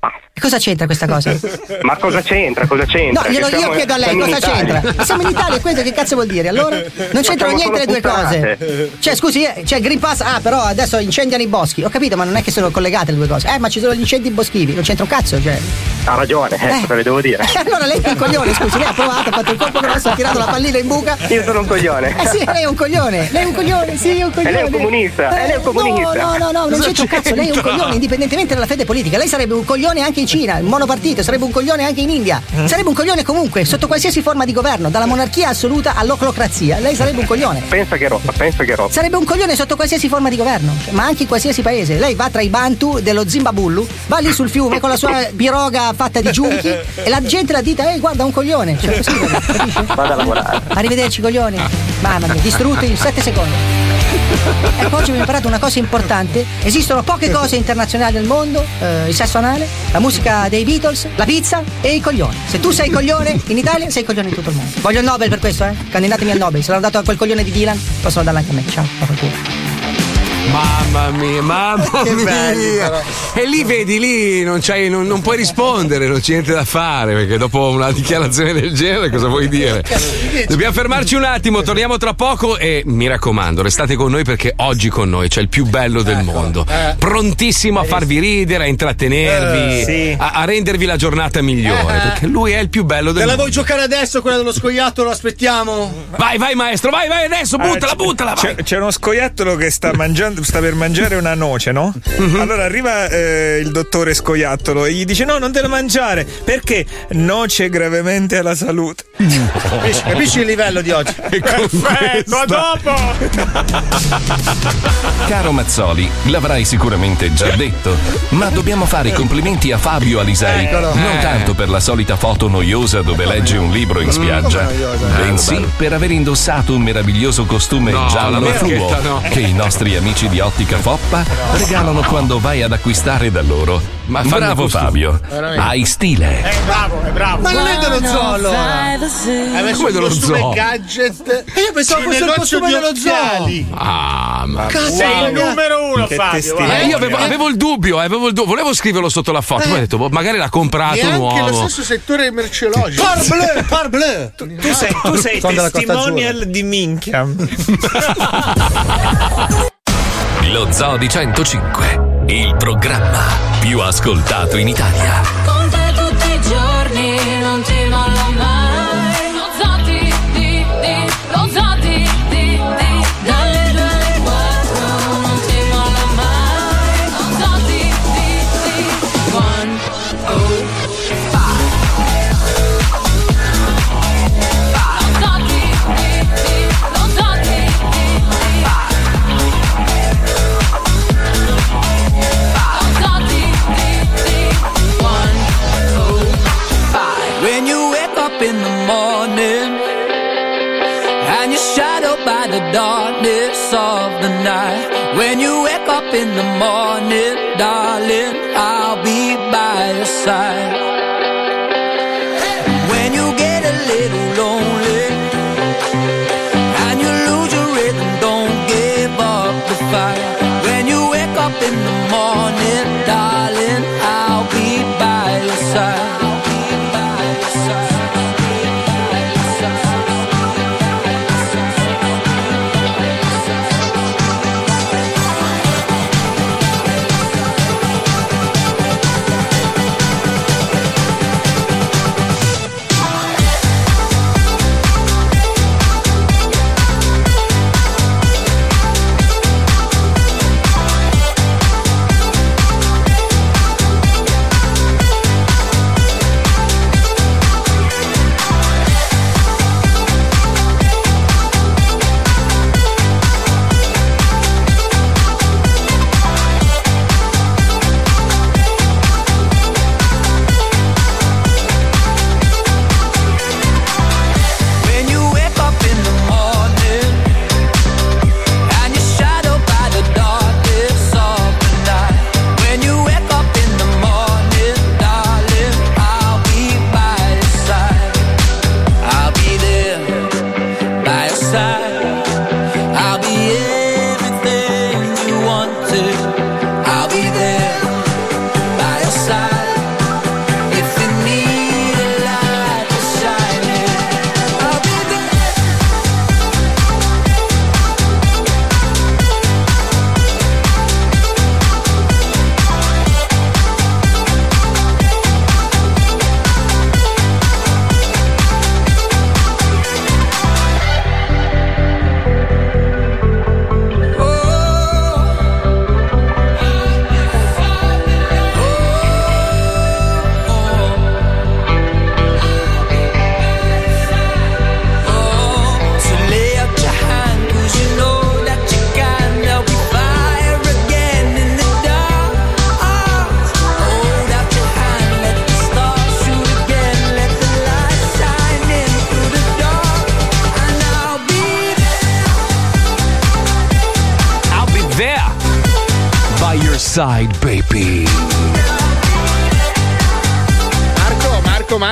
E cosa c'entra questa cosa? Ma cosa c'entra? Cosa No, c'entra? glielo, Che io chiedo a lei cosa c'entra. Ma siamo in Italia, questo che cazzo vuol dire? Allora non c'entrano niente le due cose. Cioè, scusi, eh, c'è il Green Pass, ah, però adesso incendiano i boschi. Ho capito, ma non è che sono collegate le due cose. Eh, ma ci sono gli incendi boschivi, non c'entra un cazzo, cioè. Ha ragione, eh, cosa le devo dire? Eh, allora lei è un coglione, scusi, lei ha provato, ha fatto il colpo grosso, ha tirato la pallina in buca. Io sono un coglione. Eh sì, lei è un coglione, lei è un coglione, sì, è un coglione. lei è un comunista, Eh, lei è un comunista. No, no, no, no, non c'entra un cazzo, lei è un coglione, indipendentemente dalla fede politica. Lei sarebbe un coglione anche in Cina, il monopartito, sarebbe un coglione anche in India. Sarebbe un coglione comunque, sotto qualsiasi forma di governo, dalla monarchia assoluta all'oclocrazia. Lei sarebbe un coglione. Pensa che roba, pensa che roba. Sarebbe un coglione sotto qualsiasi forma di governo, ma anche in qualsiasi paese. Lei va tra i Bantu dello Zimbabullu, va lì sul fiume con la sua piroga fatta di giunchi e la gente la dita, ehi guarda un coglione. Cioè, così? Vado a lavorare. Arrivederci coglioni. Mamma mia, distrutto in 7 secondi. Ecco, oggi abbiamo imparato una cosa importante. Esistono poche cose internazionali nel mondo: eh, il sesso anale, la musica dei Beatles, la pizza e i coglioni. Se tu sei coglione in Italia, sei coglione in tutto il mondo. Voglio il Nobel per questo, eh? Candidatemi al Nobel. Se l'hanno dato a quel coglione di Dylan, possono darlo anche a me. Ciao, vaffanculo. Mamma mia, mamma Che mia. però. e lì vedi, lì non, c'hai- non- non puoi rispondere, non c'è niente da fare, perché dopo una dichiarazione del genere cosa vuoi dire? Dobbiamo fermarci un attimo, torniamo tra poco e mi raccomando, restate con noi perché oggi con noi c'è il più bello del mondo. Prontissimo a farvi ridere, a intrattenervi, Eh, sì. a, a rendervi la giornata migliore, Eh. perché lui è il più bello del Te la mondo. vuoi giocare adesso quella dello scoiattolo? Aspettiamo. Vai, vai maestro, vai, vai adesso, buttala, Allora, c'è- buttala, vai. C'è, c'è uno scoiattolo che sta mangiando, sta per mangiare una noce, no? Mhm. Allora arriva eh, il dottore scoiattolo e gli dice: No, non te la mangiare perché noce gravemente alla salute. Capisci, capisci il livello di oggi? Perfetto, a dopo! Caro Mazzoli, l'avrai sicuramente già detto, ma dobbiamo fare i complimenti a Fabio Alisei. Eccolo. Non Eh. tanto per la solita foto noiosa dove legge un libro in spiaggia, come noiosa? bensì Bello, bello. per aver indossato un meraviglioso costume No, giallo fluo no. che i nostri amici di Ottica Foppa regalano quando vai ad acquistare da loro. Ma Bravo. Fabio, Veramente. hai stile. È bravo, è bravo. Ma non è dello zoo allora. Hai messo Come dello zoo? gadget. E io pensavo fosse il costume dello zoo. Ah, ma Cazzo, Sei il numero uno, Che Fabio. Eh, io avevo, avevo il dubbio, eh, avevo il dubbio, volevo scriverlo sotto la foto, poi ho detto, boh, magari l'ha comprato Neanche lo nuovo. stesso settore merceologico. Parbleu, parbleu. Tu, tu sei, tu sei testimonial di minchia. Lo Zoo di 105, il programma più ascoltato in Italia. Up in the morning, darling, I'll be by your side. When you get a little lonely and you lose your rhythm, don't give up the fight. When you wake up in the morning, darling,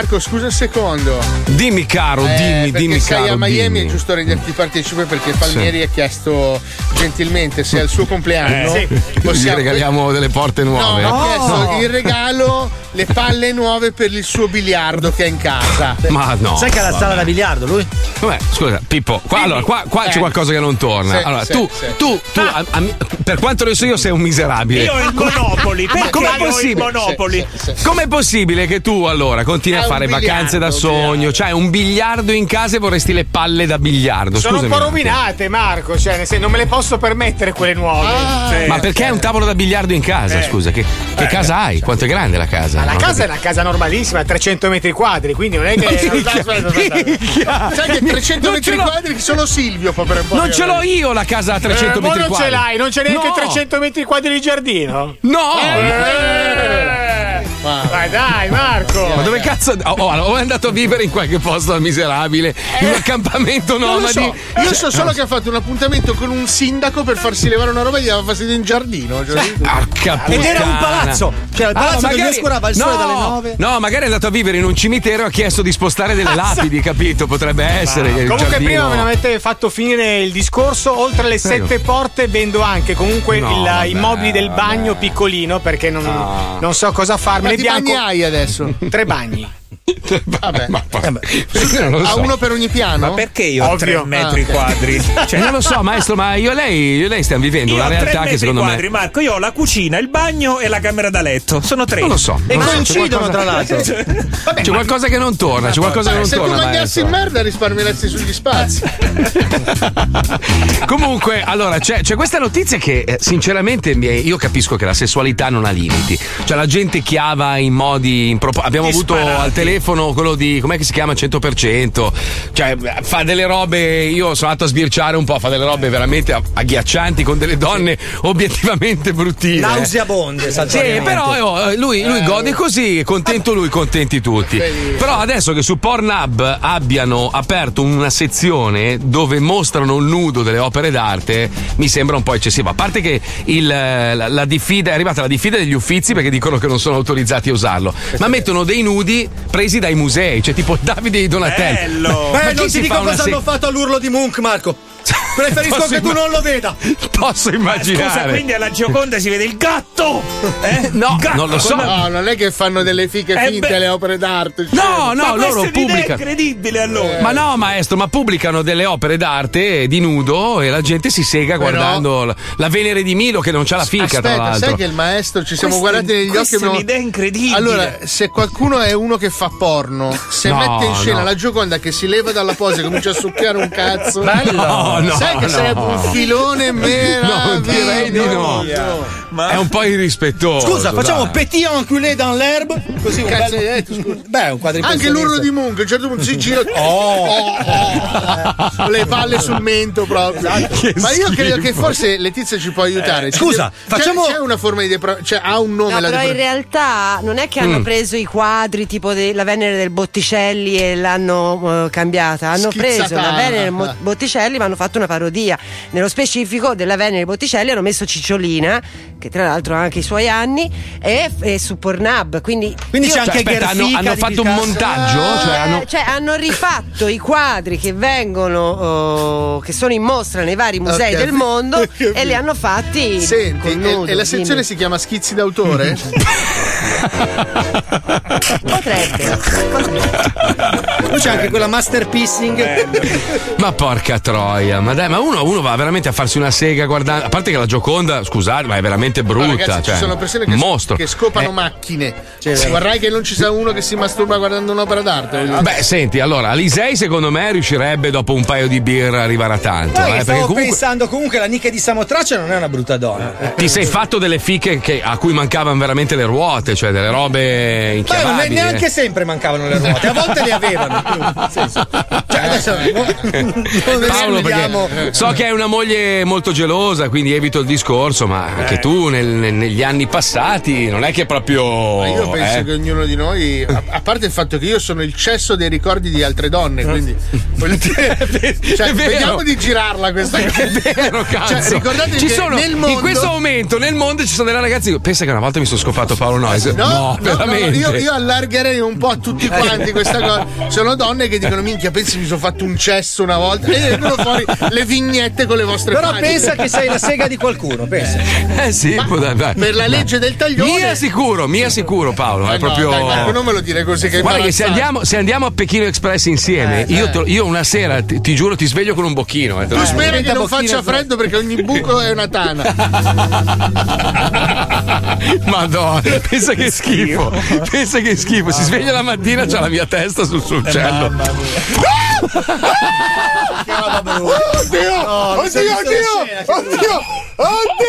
Marco, scusa un secondo. Dimmi, caro, Eh, dimmi, dimmi, sei caro. a Miami dimmi. è giusto renderti partecipe perché Palmieri ha chiesto gentilmente se è il suo compleanno Eh, Gli regaliamo delle porte No, nuove. ha chiesto il regalo, le palle nuove per il suo biliardo che ha in casa. Ma no. Sai che ha la sala da biliardo lui? Vabbè, scusa, Pippo, qua, allora, qua, qua c'è Eh. qualcosa che non torna. Sì, allora, sì, tu, sì. tu, tu, a- a- per quanto ne so io, sei un miserabile. Io ho il Monopoli, Ma com'è possibile? Monopoli? Com'è possibile che tu allora continui a È fare vacanze da sogno? Cioè, un biliardo in casa e vorresti le palle da biliardo? Sono Scusami. un po' rovinate, Marco. Cioè, nel senso, non me le posso permettere quelle nuove. Sì. Ma perché hai un tavolo da biliardo in casa? Eh. Scusa, che, che Eh, casa hai? Quanto è grande la casa? La Non casa è una casa normalissima, 300 metri quadri, quindi non è che. Aspetta, aspetta, aspetta. Sai che 300 Non metri quadri solo Silvio può per. Non ce l'ho io la casa a 300 Eh, ma metri non quadri. ce l'hai, non c'è neanche No. 300 metri quadri di giardino? No! Eh. Vai dai, Marco! Ma dove cazzo. Oh, oh, allora, o è andato a vivere in qualche posto da miserabile, in un accampamento Non lo nomadi. so. Io so solo che ha fatto un appuntamento con un sindaco per farsi levare una roba e gli aveva fastidio in giardino. Cioè, Porca Ed era un palazzo. Cioè, il Ah, palazzo ma che gli magari- oscurava il sole no, dalle 9. No, magari è andato a vivere in un cimitero e ha chiesto di spostare delle lapidi, capito? Potrebbe essere. che il Comunque, giardino- prima me l'avete fatto finire il discorso. Oltre alle Prego. sette porte, vendo anche comunque No, il- vabbè, i mobili del bagno piccolino perché non, Ah. non so cosa farmene. Quanti bianco. bagni hai adesso? Tre bagni. Vabbè. Io non lo Ha so. uno per ogni piano? Ma perché io ho Ovvio. 3 metri Ah, quadri? Cioè, non lo so, maestro, ma io e lei, io lei stiamo vivendo Io una ho 3 realtà metri che secondo quadri, me. Marco. Io ho la cucina, il bagno e la camera da letto. Sono tre. Non lo so. E non so, coincidono, qualcosa- tra l'altro. C'è qualcosa che non torna, c'è qualcosa che Beh, non se tu torna. mangiassi in maestro. merda risparmieresti sugli spazi. Comunque, allora, c'è, c'è questa notizia che eh, sinceramente io capisco che la sessualità non ha limiti. Cioè, la gente chiava in modi impropri. Abbiamo avuto Disparati. al telefono quello di com'è che si chiama 100%. Cioè, fa delle robe. Io sono andato a sbirciare un po', fa delle robe veramente agghiaccianti con delle donne obiettivamente bruttine. Nauseabonde, Sì, però eh, lui, lui gode così, contento lui, contenti tutti. Però adesso che su Pornhub abbiano aperto una sezione dove mostrano il nudo delle opere d'arte, mi sembra un po' eccessivo. A parte che il, eh, la, la diffida, è arrivata la diffida degli uffizi perché dicono che non sono autorizzati a usarlo, ma mettono dei nudi presi dai musei, cioè tipo Davide di Donatello. Bello! Ma Beh, chi non si ti dico cosa se- hanno fatto all'urlo di Munch, Marco. Preferisco Posso che tu imma- non lo veda. Posso immaginare. Scusa, quindi alla Gioconda si vede il gatto? Eh? No, Gatto. non lo so. No, non è che fanno delle fiche Eh, finte beh. alle opere d'arte. No, no, Ma loro è pubblicano. incredibile allora. Ma no, maestro, ma pubblicano delle opere d'arte di nudo e la gente si sega Però- guardando la, la Venere di Milo che non c'ha la fica, tra Aspetta, l'altro. sai che il maestro ci siamo Questa- guardati negli occhi questa è abbiamo- un'idea incredibile. Allora, se qualcuno è uno che fa porno, se No, mette in scena no. la Gioconda che si leva dalla posa e comincia a succhiare un cazzo, No, no, sai che no. sarebbe un filone No, direi di no. meraviglioso. È un po' irrispetto. Scusa, facciamo petit enculé dans l'herbe. Così un Cazzo bel... detto, scusa? Beh, un quadro Anche l'urlo di Munch, a un certo punto si gira. Oh. oh, le palle sul mento proprio. Che Ma io credo che forse Letizia ci può aiutare. Ci Scusa, deve- facciamo- C'è, c'è una forma di depra- Cioè, ha un nome No, la però in depra- realtà non è che hanno Mm. preso i quadri tipo della Venere del Botticelli e l'hanno eh, cambiata. Hanno preso Schizzata. la Venere del Botticelli ma hanno fatto una parodia. Nello specifico della Venere Botticelli hanno messo Cicciolina, che tra l'altro ha anche i suoi anni, e, e su Pornhub. Quindi, Quindi c'è anche Cioè, aspetta, hanno, hanno fatto un montaggio? Cioè, Eh, hanno... cioè, hanno rifatto i quadri che vengono, oh, che sono in mostra nei vari musei Ok. del mondo e li hanno fatti. Senti, e, nudo, e la sezione dimmi. si chiama Schizzi d'autore? Potrebbe. Poi c'è anche quella masterpiecing. Ma porca troia, ma dai, ma uno, uno va veramente a farsi una sega guardando. A parte che la Gioconda, scusate, ma è veramente No, brutta. ragazzi, cioè, ci sono persone che, mostro. che scopano Eh, macchine. vero. Vorrai che non ci sia uno che si masturba guardando un'opera d'arte. voglio. Beh, senti, allora, Alisei secondo me riuscirebbe dopo un paio di birra a arrivare a tanto. Poi eh, perché stavo comunque pensando comunque la Nicchia di Samotracia non è una brutta donna. Eh. ti sei fatto delle fiche che- a cui mancavano veramente le ruote, cioè delle robe Beh, inchiavabili. neanche eh. sempre mancavano le ruote, a volte le avevano. Nel senso, Cioè, adesso non Paolo, vediamo. Perché so che hai una moglie molto gelosa, quindi evito il discorso, ma anche tu nel- nel- negli anni passati non è che proprio. Ma io penso eh. che ognuno di noi, a, a parte il fatto che io sono il cesso dei ricordi di altre donne, quindi dire, cioè, vediamo di girarla questa cosa. È vero, cazzo. Cioè, ricordatevi ci che sono, mondo in questo momento nel mondo ci sono delle ragazze che pensa che una volta mi sono scoppato Paolo Noyes. No, no, no, veramente. io, io allargherei un po' a tutti quanti questa cosa. Sono donne che dicono: Minchia, pensi mi sono fatto un cesso una volta e vengono fuori le vignette con le vostre Però pagine. pensa che sei la sega di qualcuno, pensa. Eh sì, può dai, dai. Per la legge del taglione. Mia sicuro, mia sicuro Paolo, Eh è no, proprio dai, Marco, non me lo dire così che Guarda che se andiamo, se andiamo a Pechino Express insieme, Eh, io, eh. te- io una sera ti, ti giuro ti sveglio con un bocchino. eh, Tu spera che non faccia freddo perché ogni buco è una tana. Madonna, pensa che schifo. Pensa che schifo. Si sveglia la mattina, c'ha la mia testa sul suo uccello. Oddio! No, mi oddio, sono visto oddio! la Oddio! Oddio, oddio,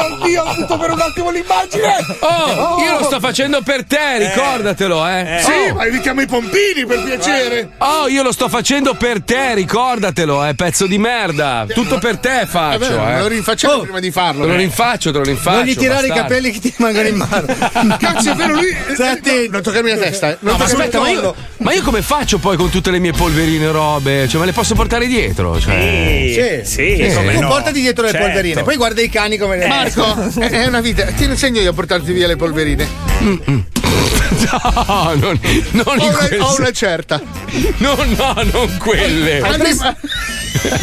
oddio, oddio! Ho tutto per un attimo l'immagine! Oh, io lo sto facendo per te, ricordatelo, eh. Sì, Oh. ma evitiamo i pompini per piacere! Oh, io lo sto facendo per te, ricordatelo, eh, pezzo di merda. Tutto per te Eh, faccio, beh, me lo eh. rinfacciamo prima di farlo. Te lo rinfaccio, te lo rinfaccio. non gli tirare i bastardo. capelli che ti rimangono in mano. Cazzo, è vero, lui. Attento. Non toccarmi la testa, eh. Non No, ma toccarmi aspetta, ma io, ma io come faccio poi con tutte le mie polverine robe? Cioè, me le posso portare dietro? Cioè... Sì, Sì, come sì. tu portati dietro le Certo. polverine, poi guarda i cani come le Marco, è è una vita. Ti insegno io a portarti via le polverine. No, non, non Ho in una, ho una certa. No, no, non quelle. Hai, pres-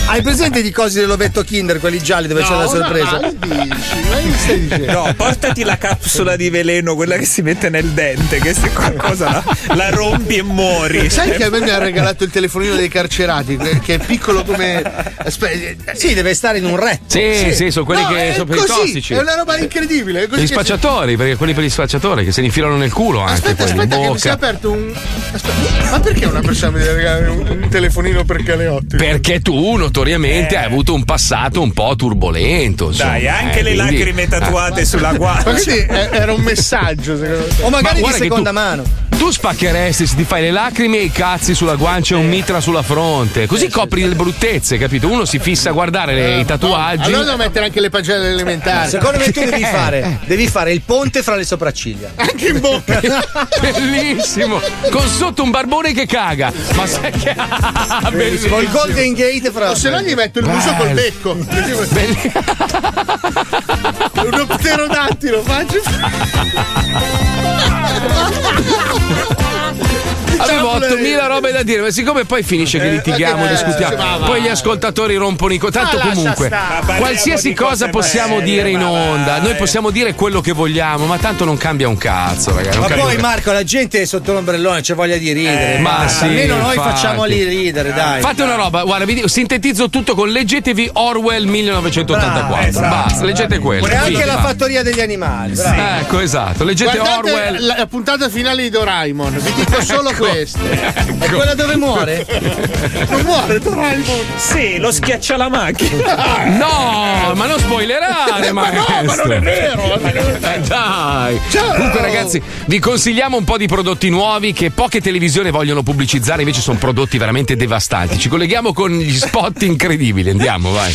hai presente di cosi dell'ovetto Kinder, quelli gialli dove c'è la sorpresa? Ma che dici? No, portati la capsula di veleno, quella che si mette nel dente, che se qualcosa la, la rompi e muori. Sai che a me mi ha regalato il telefonino dei carcerati, che è piccolo come. Aspetta, Sì, deve stare in un retto. Sì, sì, sono quelli No, che sono per i tossici. È una roba incredibile. Gli spacciatori, perché quelli per gli spacciatori che si infilano nel culo anche Aspetta, poi in aspetta, che mi si è aperto un. Aspetta, ma perché una persona mi deve regalare un, un telefonino per Caleotti? Perché tu notoriamente hai avuto un passato un po' turbolento. Insomma, Dai, anche eh, le quindi- lacrime tatuate eh. sulla Ma guancia. quindi è- era un messaggio, secondo te? O magari di guarda che seconda tu- mano. Tu spaccheresti se ti fai le lacrime e i cazzi sulla guancia e un mitra sulla fronte. Così copri le bruttezze, capito? Uno si fissa a guardare le- i tatuaggi. Allora devo mettere anche le pagelle elementari. Secondo me tu devi Eh, fare, devi fare il ponte fra le sopracciglia. Anche in bocca. Bellissimo! Con sotto un barbone che caga. Ma sai che. Bellissimo. Col Golden Gate fra. O se no gli metto il muso col becco. Uno pterodattilo, faccio. Avevo 8000 robe da dire, ma siccome poi finisce che litighiamo, eh, discutiamo, va. poi gli ascoltatori rompono i co- Tanto comunque, qualsiasi cosa possiamo dire in onda, vai. noi possiamo dire quello che vogliamo, ma tanto non cambia un cazzo, ragazzi. Ma poi Marco, la gente è sotto l'ombrellone, c'è voglia di ridere. Eh, ma sì, Almeno noi facciamoli ridere, dai. Fate una roba, guarda, vi dico, sintetizzo tutto con leggetevi Orwell 1984. Bravo, Basta, leggete quello. E anche la fattoria degli animali. bravo. Ecco, esatto. Leggete Guardate Orwell. la, la puntata finale di Doraemon, vi dico solo Ecco. Queste. È quella dove muore? Non muore Doraemon. Sì, lo schiaccia la macchina. No, ma non spoilerare, Ma no, ma non è vero. Eh, dai. Ciao. Comunque, ragazzi, vi consigliamo un po' di prodotti nuovi che poche televisioni vogliono pubblicizzare, invece sono prodotti veramente devastanti. Ci colleghiamo con gli spot incredibili. Andiamo, vai.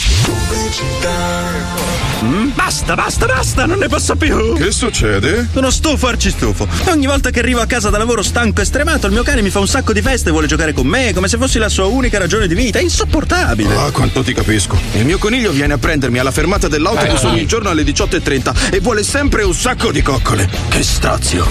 Mm, Basta, basta, basta, non ne posso più. Che succede? Sono stufo, arcistufo. E ogni volta che arrivo a casa da lavoro stanco e stremato, il mio cane mi fa un sacco di feste e vuole giocare con me, come se fossi la sua unica ragione di vita. È insopportabile. Ah, quanto ti capisco. Il mio coniglio viene a prendermi alla fermata dell'autobus Eh. ogni giorno alle 18.30 e vuole sempre un sacco di coccole. Che strazio.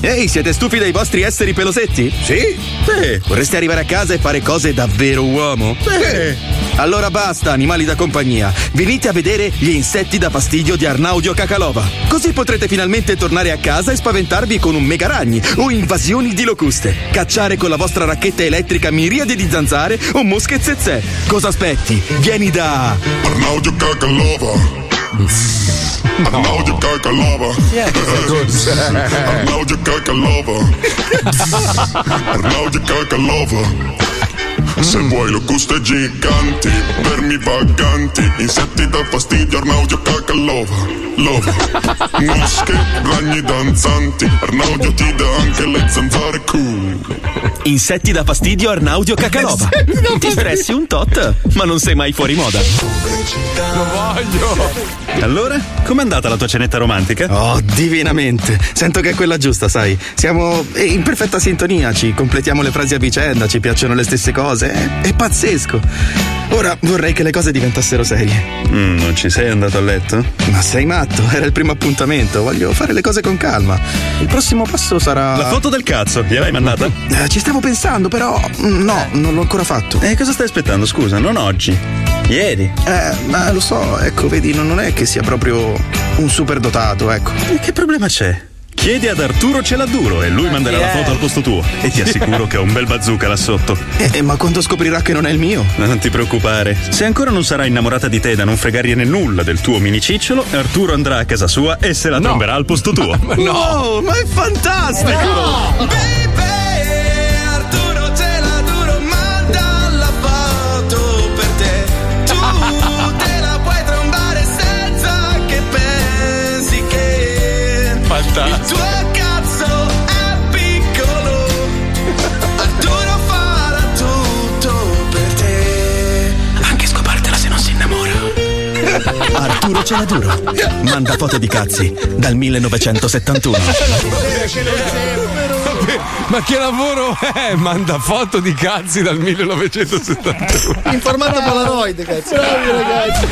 Ehi, siete stufi dei vostri esseri pelosetti? Sì? Beh, vorreste arrivare a casa e fare cose davvero uomo? Beh. Allora basta, animali da compagnia. Venite a vedere gli insetti da fastidio di Arnaudio Cacalova. Così potrete finalmente tornare a casa e spaventarvi con un mega ragni o invasioni di locuste. Cacciare con la vostra racchetta elettrica miriadi di zanzare o mosche zezze. Cosa aspetti? Vieni da Arnaudio Cacalova. Arnaudio Cacalova. Arnaudio Cacalova. Arnaudio Cacalova. Se vuoi locuste giganti, vermi vaganti, insetti da fastidio, Arnaudio Cacalova. Lova. Mosche, ragni danzanti, Arnaudio ti dà anche le zanzare cool. Insetti da fastidio Arnaudio Cacalova. Ti stressi un tot, ma non sei mai fuori moda. Lo voglio. Allora, com'è andata la tua cenetta romantica? Oh, divinamente. Sento che è quella giusta, sai. Siamo in perfetta sintonia, ci completiamo le frasi a vicenda, ci piacciono le stesse cose. È, è pazzesco. Ora vorrei che le cose diventassero serie. Mm, non ci sei andato a letto? Ma sei matto, era il primo appuntamento. Voglio fare le cose con calma. Il prossimo passo sarà. La foto del cazzo, gliel'hai mandata? Eh, ci stavo pensando, però. mm, No, non l'ho ancora fatto. E cosa stai aspettando? Scusa, non oggi. Ieri? Eh, ma lo so, ecco, vedi, non è che sia proprio un super dotato, ecco. E che problema c'è? Chiedi ad Arturo Celaduro e lui manderà la foto al posto tuo. E ti assicuro che ha un bel bazooka là sotto. Eh, ma quando scoprirà che non è il mio? Non ti preoccupare. Se ancora non sarà innamorata di te da non fregargliene nulla del tuo mini cicciolo, Arturo andrà a casa sua e se la tromberà al posto tuo. Wow, ma è fantastico! Arturo che il tuo cazzo è piccolo. Arturo farà tutto per te. Anche scopartela se non si innamora. Arturo Celaduro manda foto di cazzi dal 1971. Ma che lavoro è? Manda foto di cazzi dal 1971. In formato Polaroid, cazzo. Bravi ragazzi.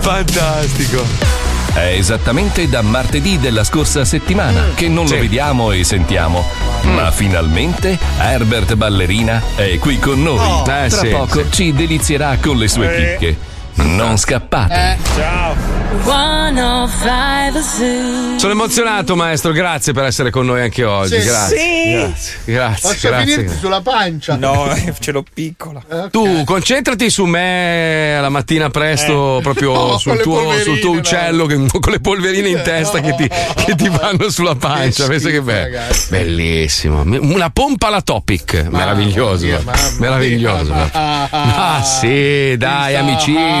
Fantastico. È esattamente da martedì della scorsa settimana che non lo vediamo e sentiamo. Ma finalmente Herbert Ballerina è qui con noi. Oh, Tra sì, poco ci delizierà con le sue Eh. chicche. Non scappate. Ciao. 105 Zoo. Sono emozionato, maestro. Grazie per essere con noi anche oggi. Sì. Grazie. Sì. Grazie. Grazie. Posso grazie. finirti sulla pancia? No, ce l'ho piccola. Tu concentrati su me la mattina presto, Eh. proprio No, sul, con le tuo, sul tuo no. uccello che- con le polverine in testa che, ti, che ti vanno sulla pancia. Pensa che bello. Bellissimo. Una pompa alla topic. Meraviglioso. Meraviglioso. mia. guarda. Ah, sì, dai, amicizia.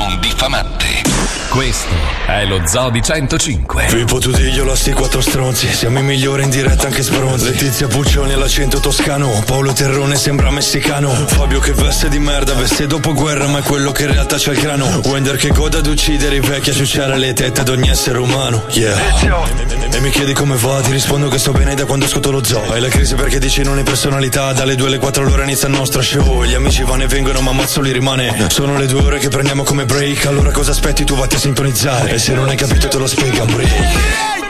non diffamante. Questo è lo Zodi 105. Pippo Tudigliola sti quattro stronzi. Siamo i migliori in diretta anche sbronzi. Letizia Puccioni all'accento toscano. Paolo Terrone sembra messicano. Fabio che veste di merda Veste dopo guerra ma è quello che in realtà c'ha il crano Wender che goda ad uccidere i vecchi A ciucciare le tette ad ogni essere umano. Yeah. E mi chiedi come va Ti rispondo che sto bene da quando ascolto lo zoo. Hai la crisi perché dici non hai personalità Dalle 2 alle 4 all'ora inizia il nostro show. Gli amici vanno e vengono ma mazzo li rimane. Sono le due ore che prendiamo come break Allora cosa aspetti tu vatti a sintonizzare E se non hai capito te lo spiega break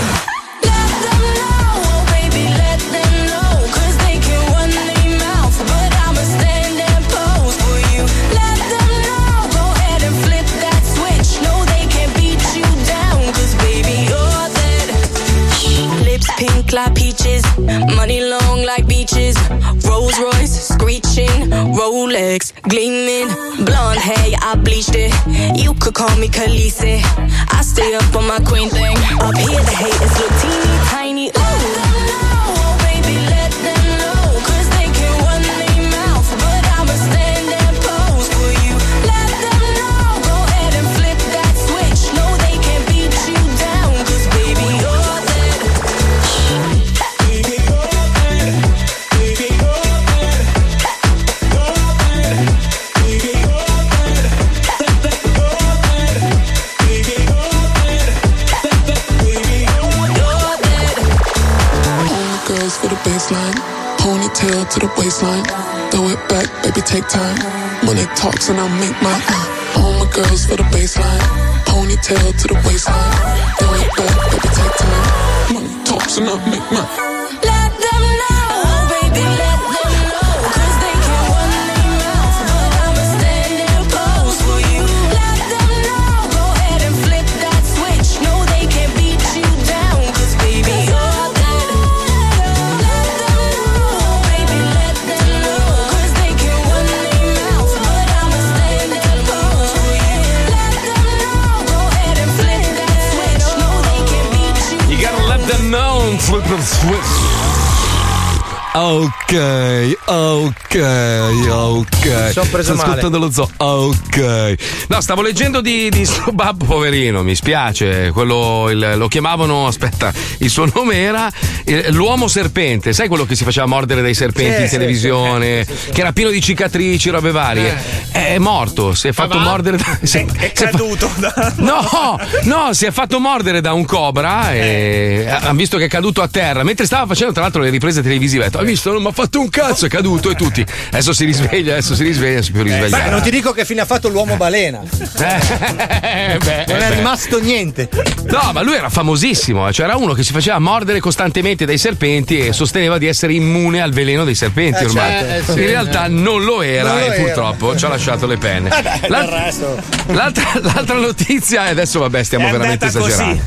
Peaches, money long like beaches. Rolls Royce screeching, Rolex gleaming. Blonde hair, I bleached it. You could call me Khaleesi. I stay up on my queen thing. Up here, the haters look teeny tiny. Oh, Girls for the baseline, ponytail to the waistline. Throw it back, baby, take time. Money talks and I'll make mine. Uh, all my girls for the baseline, ponytail to the waistline. Throw it back, baby, take time. Money talks and I'll make mine. Let them know, baby, Ok, ok, ok. Sono preso Sto male. ascoltando lo zoo. Ok. No, stavo leggendo di, di sto babbo poverino, mi spiace. Quello il- lo chiamavano, aspetta, il suo nome era eh, l'uomo serpente. Sai quello che si faceva mordere dai serpenti Sì, in televisione? sì, sì. Che era pieno di cicatrici, robe varie. È morto, si è fatto va? mordere da. si- È, è caduto da. No, no, si è fatto mordere da un cobra e hanno visto che è caduto a terra. Mentre stava facendo, tra l'altro, le riprese televisive, ha detto: Hai visto? Non mi ha fatto un cazzo, è caduto e tutti. Adesso si risveglia, adesso si risveglia, non si può Beh, risvegliare. non ti dico che fine ha fatto l'uomo balena. Eh, beh, non eh, è beh. rimasto niente. No, ma lui era famosissimo, eh, cioè era uno che si faceva mordere costantemente dai serpenti e sosteneva di essere immune al veleno dei serpenti Eh, ormai. certo, eh, sì. In realtà non lo era Non lo e era. purtroppo ci ha lasciato le penne. Eh beh, La- del resto. L'altra, l'altra notizia, e adesso vabbè, stiamo È veramente esagerando.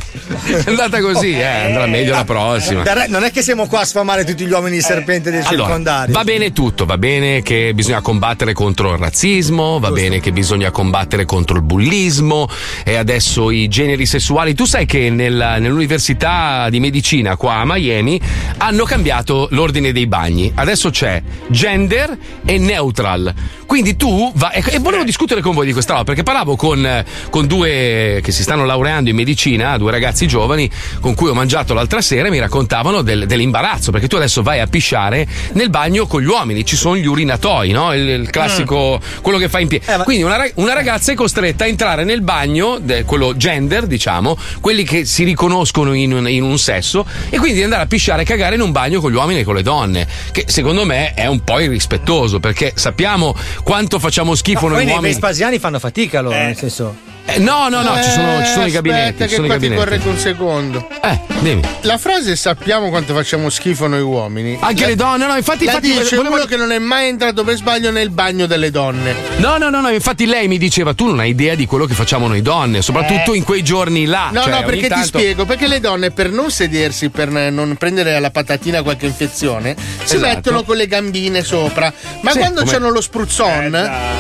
È andata così, eh, andrà meglio la prossima. Non è che siamo qua a sfamare tutti gli uomini serpente del Allora, circondario. va bene tutto, va bene che bisogna combattere contro il razzismo, va bene che bisogna combattere contro il bullismo e adesso i generi sessuali. Tu sai che nel- nell'università di medicina qua a Miami hanno cambiato l'ordine dei bagni. Adesso c'è gender e neutral. Quindi tu vai. E, e volevo discutere con voi di questa roba perché parlavo con, eh, con due che si stanno laureando in medicina, due ragazzi giovani con cui ho mangiato l'altra sera e mi raccontavano del- dell'imbarazzo perché tu adesso vai a pisciare nel bagno con gli uomini, ci sono gli urinatoi, no? Il, il classico, quello che fa in piedi. Quindi una, una ragazza è costretta a entrare nel bagno, de- quello gender, diciamo, quelli che si riconoscono in in un sesso, e quindi andare a pisciare e cagare in un bagno con gli uomini e con le donne, che secondo me è un po' irrispettoso perché sappiamo quanto facciamo schifo Poi noi uomini. vespasiani fanno fatica loro, nel senso. Eh, no, no, no, ci sono, ci sono i gabinetti. Aspetta, Ci che qua ti correggo un secondo. Eh, dimmi. La frase sappiamo quanto facciamo schifo noi uomini. Anche La- le donne, no, infatti, La infatti dice volevo- uno che non è mai entrato per sbaglio nel bagno delle donne. No, no, no, no, infatti lei mi diceva tu non hai idea di quello che facciamo noi donne, soprattutto Eh. in quei giorni là. No, Cioè, no, perché ti tanto- spiego, perché le donne per non sedersi, per non prendere alla patatina qualche infezione, si Esatto. mettono con le gambine sopra. Ma Sì, quando come- c'hanno lo spruzzon,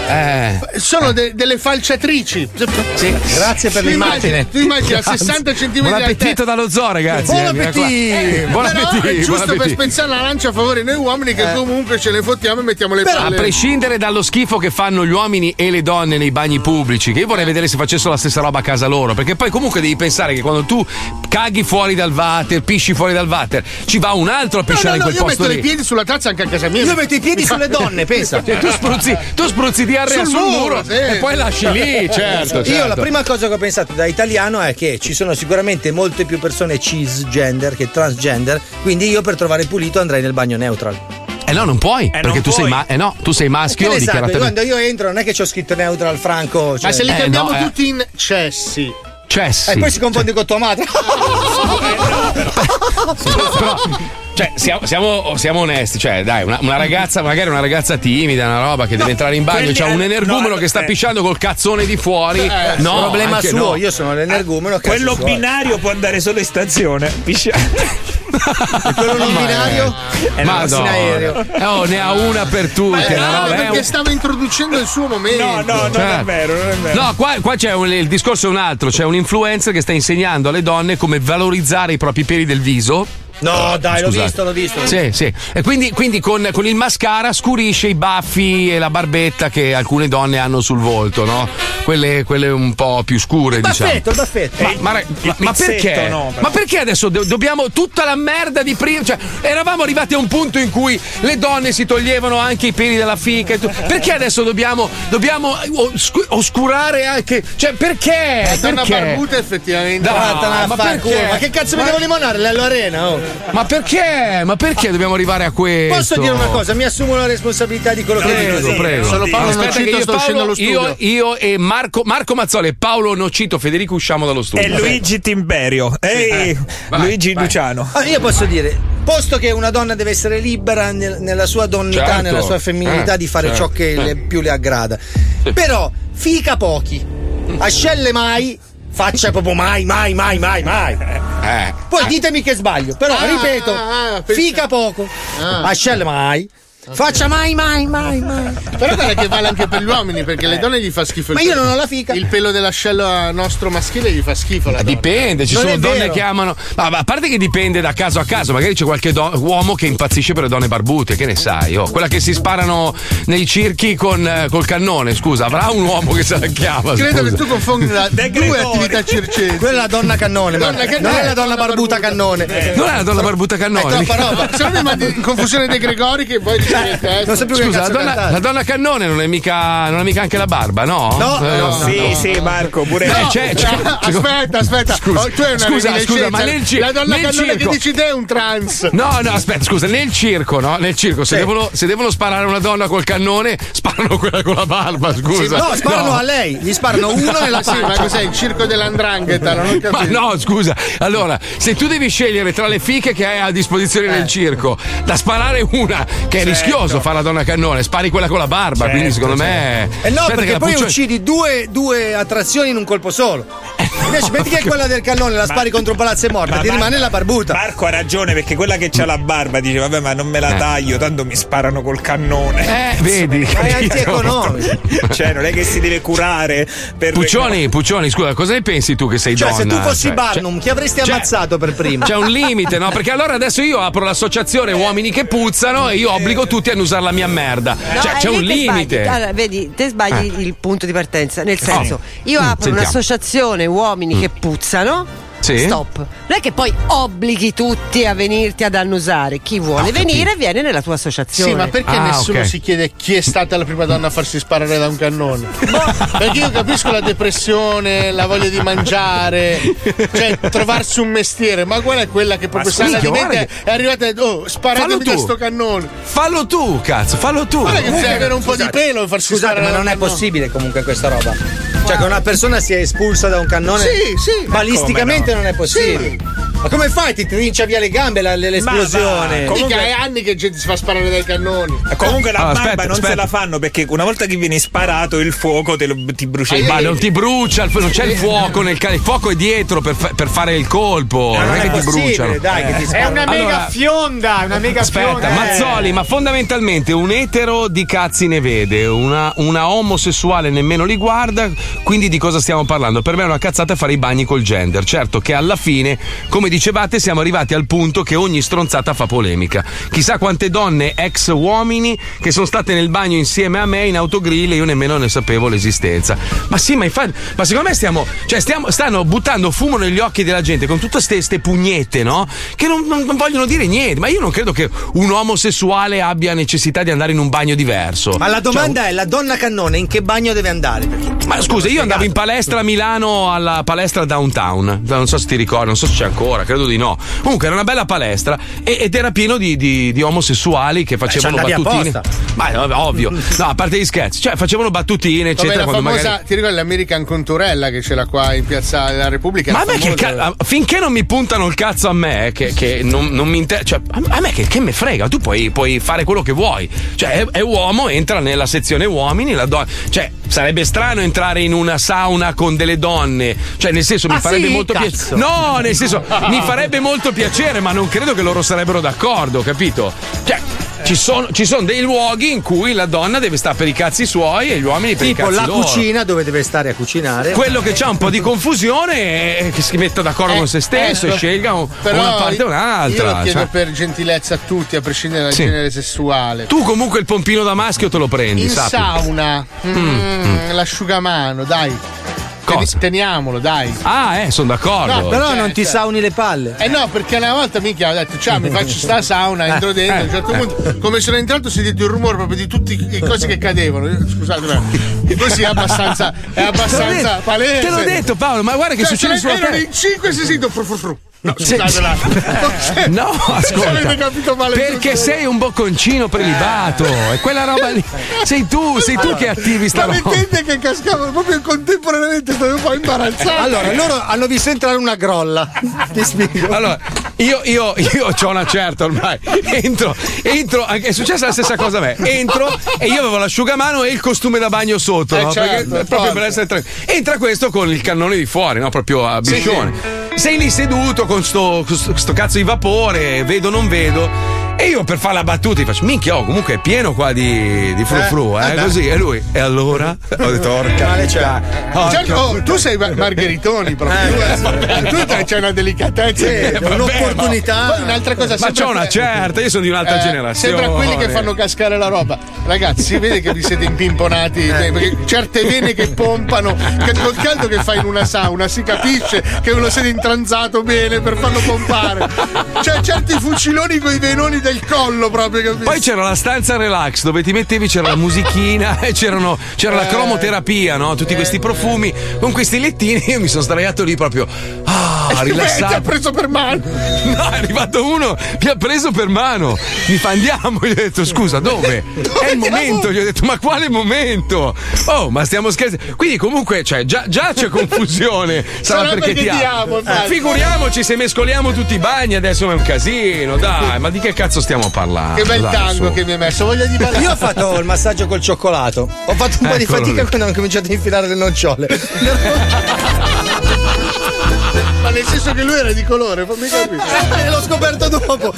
Eh. sono de- delle falciatrici. Sì, grazie per l'immagine. Tu immagini a 60 cm Buon appetito dallo zoo, ragazzi. Buon eh, appetito! Eh, buon Però appetito. è giusto buon per appetito. spezzare la lancia a favore noi uomini che comunque ce ne fottiamo e mettiamo le Però, a prescindere dallo schifo che fanno gli uomini e le donne nei bagni pubblici, che io vorrei vedere se facessero la stessa roba a casa loro, perché poi comunque devi pensare che quando tu caghi fuori dal water, pisci fuori dal water, ci va un altro a No, pisciare no, in no, quel io posto metto lì. i piedi sulla tazza anche a casa mia. Io metto i piedi sulle donne, pensa. Cioè, tu spruzzi, tu spruzzi diarrea sul, Sul muro, muro, sì. e poi lasci lì, certo. Io certo. la prima cosa che ho pensato da italiano è che ci sono sicuramente molte più persone cisgender che transgender, quindi io per trovare pulito andrei nel bagno neutral. Eh no, non puoi, perché tu sei, ma- eh no, tu sei maschio sa, dichiaratamente. quando io entro non è che c'ho scritto neutral franco. Cioè... Ma se li Eh, cambiamo no, eh. tutti in cessi. Cessi. E poi si confonde con tua madre. Però, cioè, siamo, siamo- siamo onesti, cioè, dai, una, una ragazza, magari una ragazza timida, una roba che deve entrare in bagno, c'ha un energumeno no, che sta eh. pisciando col cazzone di fuori. Eh, no, problema suo, no. io sono l'energumeno. cazzo Quello suoi. binario può andare solo in stazione. Pisciare. quello non binario è Madonna. in aereo. Eh, oh, ne ha una per tutti. Ma è una grave roba, è perché un- stava introducendo il suo momento. No, no, non è vero, non è vero. No, qua, qua c'è un- il discorso è un altro, c'è un influencer che sta insegnando alle donne come valorizzare i propri peli del viso No, dai, l'ho Scusate. visto, l'ho visto. Sì, sì. E quindi, quindi con, con il mascara scurisce i baffi e la barbetta che alcune donne hanno sul volto, no? Quelle, quelle un po' più scure, diciamo. Baffetto, il baffetto. Ma, ma, ma- ma perché? no, ma perché adesso do- dobbiamo tutta la merda di prima? Cioè, eravamo arrivati a un punto in cui le donne si toglievano anche i peli dalla fica. E tu- perché adesso dobbiamo, dobbiamo oscu- oscurare anche. Cioè, perché? La donna perché? barbuta effettivamente. Vattene a ma far perché? Ma che cazzo mi Ma- devo limonare? L'Ello Arena, oh. Ma perché? Ma perché dobbiamo arrivare a questo? Posso dire una cosa? Mi assumo la responsabilità di quello che Prego, dico. prego. Solo Paolo Aspetta Nocito che io, sto Paolo, uscendo dallo studio. io, io e Marco, Marco Mazzoli e Paolo Nocito Federico usciamo dallo studio. E Luigi Timberio. Ehi, vai, Luigi vai. Luciano. Ah, io posso dire, posto che una donna deve essere libera nel- nella sua donnità, Certo. nella sua femminilità Eh, di fare certo. ciò che le- più le aggrada. Però, fica pochi, ascelle mai, faccia proprio mai, mai, mai, mai, mai. Eh. Poi ditemi che sbaglio, però Ah, ripeto, ah, ah, fica poco, ascelle mai, faccia mai, mai, mai, mai. Però guarda che vale anche per gli uomini, perché le donne gli fa schifo il Ma io non ho la fica. Il pelo dell'ascello nostro maschile gli fa schifo la. Dipende, ci Non sono è donne vero. che amano. Ma, ma a parte che dipende da caso a caso, magari c'è qualche do- uomo che impazzisce per le donne barbute, che ne sai? Oh, quella che si sparano nei circhi con, eh, col cannone, scusa, avrà un uomo che se la chiama. Credo scusa. che tu confonda De due Gregori. attività circensi. Quella è la donna cannone, ma Donna cannone, non è la donna barbuta cannone. Non è la donna barbuta È cannone. troppa roba. Se no mi mandi in confusione dei Gregori che poi eh. Non so più che Scusa, la donna, la donna cannone non è mica, non è mica anche la barba, no? No, Eh, no, Sì, sì, Marco, pure Eh, No, c'è- c'è- aspetta, aspetta. Scusa, Oh, tu hai una scusa, scusa, ma nel ci- La donna cannone che circo- dici te è un trans. No, no, aspetta, scusa, nel circo, no? Nel circo, se, Sì. devono, se devono sparare una donna col cannone, sparano quella con la barba, scusa. No, sparano No. a lei, gli sparano uno nella Ma sì, ma cos'è il circo dell'andrangheta? Non ho Ma capito. no, scusa. Allora, se tu devi scegliere tra le fiche che hai a disposizione Eh. nel circo, da sparare una che è rischioso fare la donna cannone, spari quella con la barba. quindi, secondo me. Eh no, Aspetta perché poi Puccioni- uccidi due, due attrazioni in un colpo solo. Invece, metti che quella del cannone la spari contro Palazzo e morta, Ma ti rimane la barbuta. Marco ha ragione perché quella che c'ha la barba dice vabbè ma non me la Eh. taglio tanto mi sparano col cannone Eh, vedi. Ma è antieconomico. cioè non è che si deve curare per Puccioni, Puccioni, scusa, cosa ne pensi tu che sei Cioè, donna? se tu fossi Cioè, Barnum, chi avresti cioè- ammazzato per prima? C'è un limite, no? Perché allora adesso io apro l'associazione Uomini che puzzano e io obbligo tutti a non usare la mia merda. No, cioè, è c'è un sbagli. limite. Allora, vedi, te sbagli il punto di partenza. Nel senso, Oh. io Mm, apro sentiamo. un'associazione uomini che puzzano. Sì. Stop. Non è che poi obblighi tutti a venirti ad annusare. Chi vuole Ho venire viene nella tua associazione. Sì, ma perché Ah, nessuno ok. si chiede chi è stata la prima donna a farsi sparare da un cannone? perché io capisco la depressione, la voglia di mangiare, cioè trovarsi un mestiere, ma qual è quella che proprio sana di mente è arrivata e oh, sparatemi Fallo da tu. sto cannone. Fallo tu, cazzo, fallo tu. Guarda che devi avere un po' di pelo e farsi Scusate, sparare ma non è possibile comunque questa roba. Cioè, che una persona sia espulsa da un cannone. Sì, sì. Balisticamente Non è possibile. Ma come fai? Ti trincia via le gambe la- l'esplosione. Ma va, Mica è anni che gente si fa sparare dai cannoni. Comunque la Allora, barba aspetta, non se aspetta. la fanno perché una volta che vieni sparato il fuoco te lo- ti brucia Ma non ti brucia, non c'è il fuoco nel ca- il fuoco è dietro per, per fare il colpo, non, non è è che ti bruciano. dai, che ti È una Allora- mega fionda, una mega Aspetta, fionda. Mazzoli, ma fondamentalmente un etero di cazzi ne vede, una, una omosessuale nemmeno li guarda, quindi di cosa stiamo parlando? Per me è una cazzata fare i bagni col gender. Certo che alla fine, come dicevate, siamo arrivati al punto che ogni stronzata fa polemica. Chissà quante donne ex uomini che sono state nel bagno insieme a me in autogrill e io nemmeno ne sapevo l'esistenza. Ma sì, ma infatti, ma secondo me stiamo, cioè stiamo, stanno buttando fumo negli occhi della gente con tutte queste pugnette, no? Che non, non- non vogliono dire niente. Ma io non credo che un omosessuale abbia necessità di andare in un bagno diverso. Ma la domanda Cioè, è: la donna cannone in che bagno deve andare? Perché- ma scusa, io andavo in palestra a Milano alla palestra downtown. Non so se ti ricordi, non so se c'è ancora, credo di no. Comunque era una bella palestra e- ed era pieno di, di- di omosessuali che facevano andavi battutine. Ma no, ovvio. No, a parte gli scherzi, cioè facevano battutine, eccetera. la quando famosa, magari- ti ricordi l'American Conturella che c'era qua in piazza della Repubblica? Ma a me che ca- finché non mi puntano il cazzo a me, che, che non, non mi interessa, cioè, a, me che, che me frega, tu puoi, puoi fare quello che vuoi. Cioè, è, è uomo, entra nella sezione uomini, la donna. Cioè, sarebbe strano entrare in una sauna con delle donne. Cioè, nel senso, mi Ah, farebbe sì? molto Cazzo. No, nel senso, mi farebbe molto piacere, ma non credo che loro sarebbero d'accordo, capito? Cioè. Ci sono, ci sono dei luoghi in cui la donna deve stare per i cazzi suoi e gli uomini per Tipo i cazzi la loro. cucina dove deve stare a cucinare. Quello che c'ha un po' di confusione è che si metta d'accordo con se stesso eh, e scelga un- una parte o Io un'altra. lo chiedo cioè. per gentilezza a tutti, a prescindere dal Sì. genere sessuale. Tu comunque il pompino da maschio te lo prendi, In sappi. sauna, mm, Mm, l'asciugamano, dai. Teni- teniamolo, dai. Ah, eh, sono d'accordo. Però cioè, non ti cioè- sauni le palle. Eh no, perché una volta minchia ho detto, ciao, mi faccio sta sauna, entro dentro. A un certo eh. punto, come sono entrato, ho sentito il rumore proprio di tutte le cose che cadevano. Scusate, ma così è abbastanza, è abbastanza palese. Te l'ho detto, Paolo, ma guarda che Cioè, succede sulla erano te. in 5 si sento fru fru fru. No, Sì. scusate, là. No, Se avete ascolta. Perché sei un bocconcino prelibato. E quella roba lì. Sei tu, sei tu che attivi sta Ma roba. mettete che cascavano proprio contemporaneamente, stavo un po' imbarazzato. Allora, loro hanno visto entrare una grolla. Ti spiego. Allora, io, io, io ho una certa ormai. Entro, entro, è successa la stessa cosa a me. Entro e io avevo l'asciugamano e il costume da bagno sotto, Eh, no? certo, proprio per essere tranquillo. Entra questo con il cannone di fuori, no? Proprio a Sì, biscione. Sei lì seduto con sto, con sto- cazzo di vapore, vedo non vedo. E io per fare la battuta gli faccio, minchia, oh, comunque è pieno qua di, di frufru, Eh, eh, eh, beh. così. E lui, e allora? Ho detto, orca Male c'è. orca Certo, oh, puttana." tu sei Mar- Margheritoni proprio. Eh, tu tu c'hai una delicatezza, vabbè, un'opportunità. ma- Poi un'altra cosa Ma c'ho una certa, io sono di un'altra Eh, generazione. Sembra quelli che fanno cascare la roba. Ragazzi, si vede che vi siete impimponati. Eh. Perché certe vene che pompano, che col caldo che fai in una sauna, si capisce che ve lo siete intranzato bene per farlo pompare. C'è certi fuciloni con i venoni del collo proprio, capito? Poi c'era la stanza relax dove ti mettevi, c'era la musichina e c'erano, c'era la Eh. cromoterapia, no? Tutti questi profumi con questi lettini. Io mi sono sdraiato lì proprio. Ah, Ti ha rilassato. preso per mano. No, è arrivato uno, mi ha preso per mano. Mi fa andiamo. Gli ho detto scusa, dove? È il momento. Gli ho detto ma quale momento? Oh, ma stiamo scherzando. Quindi comunque, cioè, già, già c'è confusione. Sarà perché perché ti amo. Eh, figuriamoci se mescoliamo tutti i bagni adesso è un casino. Dai, ma di che cazzo stiamo parlando? Che bel Dai, tango su. che mi hai messo, voglia di ballare. Io ho fatto il massaggio col cioccolato. Ho fatto un po' di Eccolo fatica lì. quando hanno cominciato a infilare le nocciole. Ma nel senso che lui era di colore, fammi capire. Eh, l'ho scoperto dopo.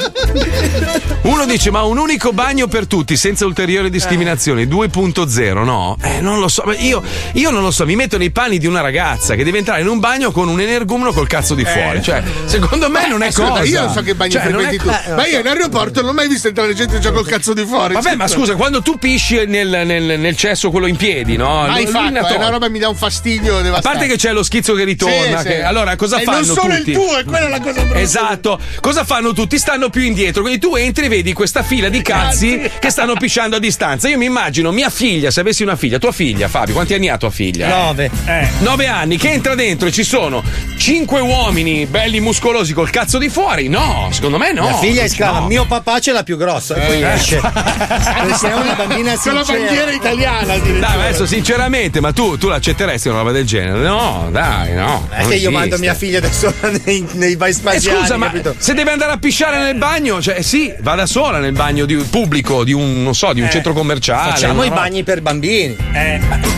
Uno dice: Ma un unico bagno per tutti, senza ulteriori discriminazioni, 2.0, no? Eh, non lo so. ma Io, io non lo so, mi metto nei panni di una ragazza che deve entrare in un bagno con un energumeno col cazzo di fuori. Cioè, secondo me non è Ascolta, cosa. Io non so che bagni Cioè, non è- frequenti tu. eh, ma io in aeroporto non ho mai visto entrare gente già col cazzo di fuori. Vabbè, ma scusa, quando tu pisci nel, nel- nel cesso quello in piedi, no? Fatto, ne è una roba mi dà un fastidio A parte che c'è lo schizzo che ritorna, Sì, che- sì. allora cosa E fanno non solo tutti? il tuo, è quella la cosa brutta. Esatto, cosa fanno tutti? Stanno più indietro, quindi tu entri e vedi questa fila di cazzi che stanno pisciando a distanza. Io mi immagino mia figlia, se avessi una figlia, tua figlia, Fabio, quanti anni ha tua figlia? Nove. Eh. Nove anni, che entra dentro e ci sono cinque uomini belli muscolosi col cazzo di fuori? No, secondo me no. Mia figlia esclama: No. Mio papà ce l'ha più grossa. E poi Eh. esce. Perché è una bambina Con la sincera. bandiera italiana. Dai, ma adesso sinceramente, ma tu, tu l'accetteresti una roba del genere? No, dai, no. È che io mando mia figlia adesso nei, nei vai Eh, spaziali. scusa, ma capito? se deve andare a pisciare nel bagno, cioè sì, va da sola nel bagno di pubblico, di un, non so, di un Eh, centro commerciale. Facciamo i bagni per bambini.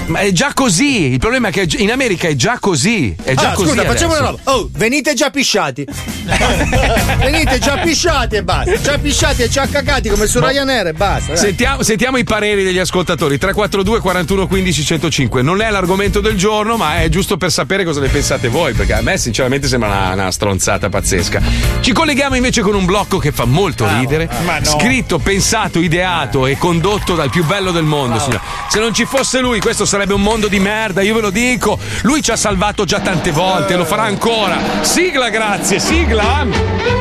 Ma è già così. Il problema è che in America è già così. È già Ah, così. scusa, facciamo una roba. Oh, venite già pisciati. venite già pisciati e basta. Già pisciati e già cacati come su Ryanair e basta. Sentiamo, sentiamo i pareri degli ascoltatori 342 41 15 105 non è l'argomento del giorno ma è giusto per sapere cosa ne pensate voi perché a me sinceramente sembra una, una stronzata pazzesca. Ci colleghiamo invece con un blocco che fa molto ridere. Ma no. scritto, pensato, ideato e condotto dal più bello del mondo signore. se non ci fosse lui questo sarebbe un mondo di merda io ve lo dico. Lui ci ha salvato già tante volte lo farà ancora. Sigla grazie sigla.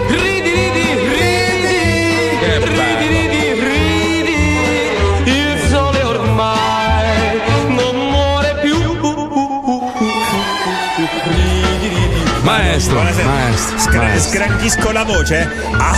Ridi, ridi, ridi, Che bello. Scra- maestro. Sgranchisco la voce. Ah.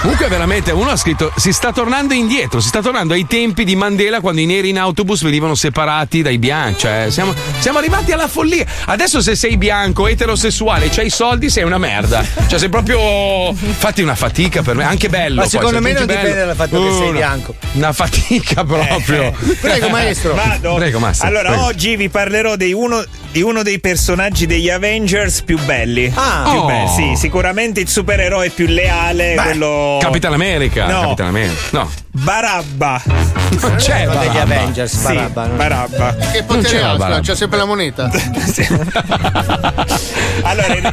Comunque veramente uno ha scritto si sta tornando indietro, si sta tornando ai tempi di Mandela quando i neri in autobus venivano separati dai bianchi, cioè siamo, siamo arrivati alla follia. Adesso se sei bianco, eterosessuale c'hai i soldi sei una merda. Cioè sei proprio fatti una fatica per me, anche bello. Ma poi, secondo se me non dipende bello. dal fatto che sei bianco. Una fatica proprio. Prego, maestro. Vado. Prego, maestro. Allora, prego. oggi vi parlerò di uno, di uno dei personaggi degli Avengers più belli. Ah. Più Oh. belli, sì, sicuramente il supereroe più leale, quello Capitan America. No. Capitan America. No. Barabba. Non c'è degli Barabba. Avengers, Sì, Barabba. no? Barabba. Che potere c'era ha? Barabba. C'ha sempre la moneta. Allora, in...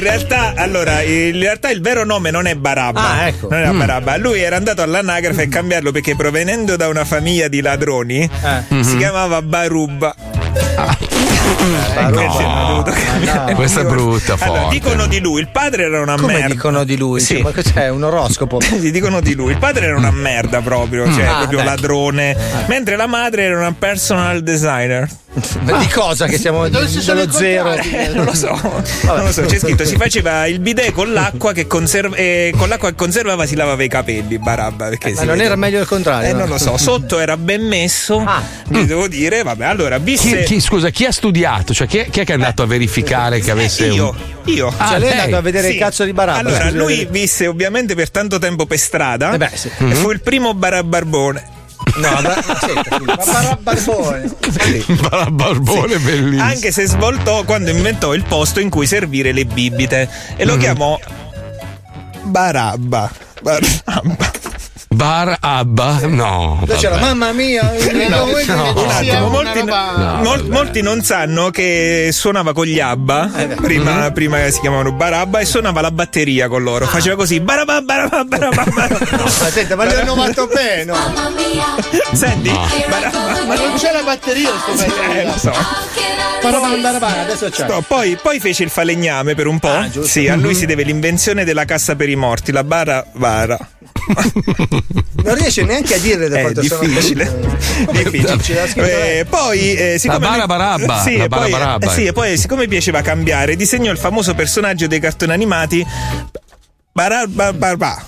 realtà, allora, in realtà il vero nome non è Barabba. Ah, ecco. Non era Mm. Barabba. Lui era andato all'anagrafe a cambiarlo perché provenendo da una famiglia di ladroni Eh. si Mhm. chiamava Barubba. No. Invece hanno dovuto cambiare. Questa è brutta, Allora, dicono di lui, il padre era una Come merda. dicono di lui? Sì. Cioè, ma cos'è? Un oroscopo? Dicono di lui. Il padre era una merda proprio, cioè Ah, proprio beh. ladrone. Mentre la madre era una personal designer. Ma Di cosa che siamo Dove si sono dello zero? Eh, non lo so, non lo so, c'è scritto si faceva il bidet con l'acqua che conserva e con l'acqua che conservava si lavava i capelli, Barabba. Perché Ma non vede- era meglio il contrario? Eh, no? non lo so, sotto era ben messo, vi devo dire, vabbè, allora, Chi, visse chi- scusa, chi ha studiato? Cioè, chi è, chi è che è andato a verificare che avesse. io, un- io. Ah, Cioè, lei è andato a vedere Sì. il cazzo di Barabba. Allora, lui visse ovviamente per tanto tempo per strada Eh beh, sì. e fu il primo barabarbone. No, bra- senta, ma Barabbarbone. Barabarbone bellissimo. Anche se svoltò quando inventò il posto in cui servire le bibite e lo chiamò Barabba. Barabba. Bar Abba? No. C'era mamma mia, no, no. ci Un attimo, molti, No, mol- molti non sanno che suonava con gli Abba, prima, prima che si chiamavano Barabba, e suonava la batteria con loro. Faceva così, Barabba, Barabba, Barabba. Ma senta, ma gli hanno fatto bene. no? Senti, Ma non c'è la batteria sto pezzo. eh, lo so. Barabba, barabba, Adesso c'è. No, poi, poi fece il falegname per un po'. sì, a lui si deve l'invenzione della cassa per i morti, la bara bara. Non riesce neanche a dire da È quanto difficile. sono difficile. Lei. Eh, poi, eh, siccome. bara barabba, Sì, la e bara poi, barabba. eh, sì, e poi, siccome piaceva cambiare, disegnò il famoso personaggio dei cartoni animati. Barabba barabba.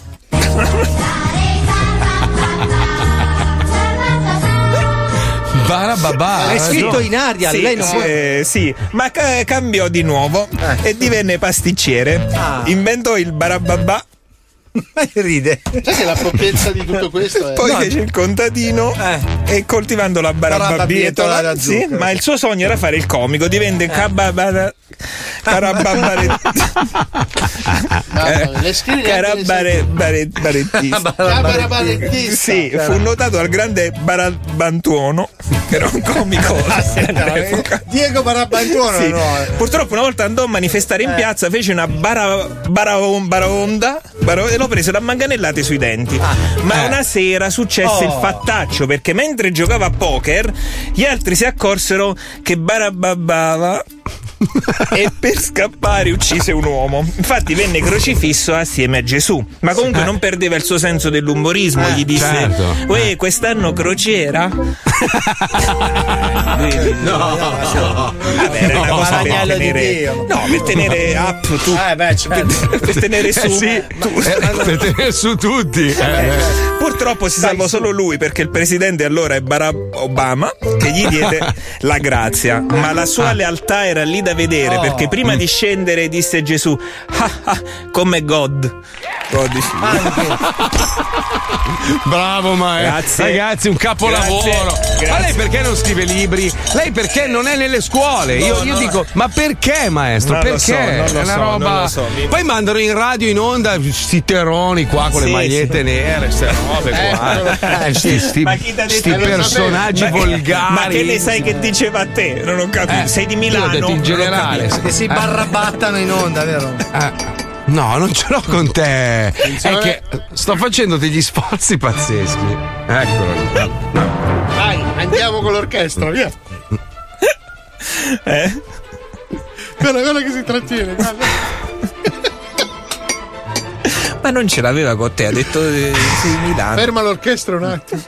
Barababà. È scritto in aria, Sì, lei non sì, può. eh, sì, ma ca- cambiò di nuovo e divenne pasticciere. Ah. Inventò il barababà. Ride. Sai che la proprietà di tutto questo è. Poi No, fece il contadino e coltivando la Barabbabietola Sì, ma il suo sogno era fare il comico, divenne cababara. Carababare. Ah, Carabare bare- barettista. Sì, fu notato al grande Barabantuono, che era un comico all'epoca. Diego Barabbantuono Sì. no. Purtroppo una volta andò a manifestare in piazza, fece una bara, baraon- baraonda bara- e lo presero a manganellate sui denti. Ma una sera successe Oh. il fattaccio perché mentre giocava a poker gli altri si accorsero che barabbava e per scappare uccise un uomo. Infatti venne crocifisso assieme a Gesù. Ma comunque non perdeva il suo senso dell'umorismo. Gli disse: certo. Uè, quest'anno crociera? No, Vabbè, era una cosa per tenere, no, per tenere up tu, Eh beh, certo. per tenere su. Eh sì, tu. eh, per tenere su tutti. Eh, Purtroppo si salvò solo lui perché il presidente allora è Barack Obama che gli diede la grazia. Ma la sua lealtà era lì da vedere Oh. perché prima di scendere disse Gesù: "Ah, ah, come God. God is- Bravo maestro. Grazie. Ragazzi, un capolavoro. Grazie, Ma lei perché non scrive libri? Lei perché non è nelle scuole? No, io, io no. dico, ma perché maestro? Non lo perché? so, non lo è una so, roba. non lo so. Mi- Poi mandano in radio in onda sti terroni qua con Sì, le magliette sì. nere, ste robe qua. Eh, sti, sti- Ma chi sti personaggi? Ma- volgari. Ma che ne sai che diceva a te? Non ho capito. Eh, Sei di io ho Milano? Generale, sì. Che si barrabattano in onda, vero? Eh, No, non ce l'ho con te. È che sto facendo degli sforzi pazzeschi. Eccolo. Vai, andiamo con l'orchestra, via. Eh? Guarda, guarda che si trattiene. guarda. Ma non ce l'aveva con te, ha detto eh, sei di Milano. Ferma l'orchestra un attimo.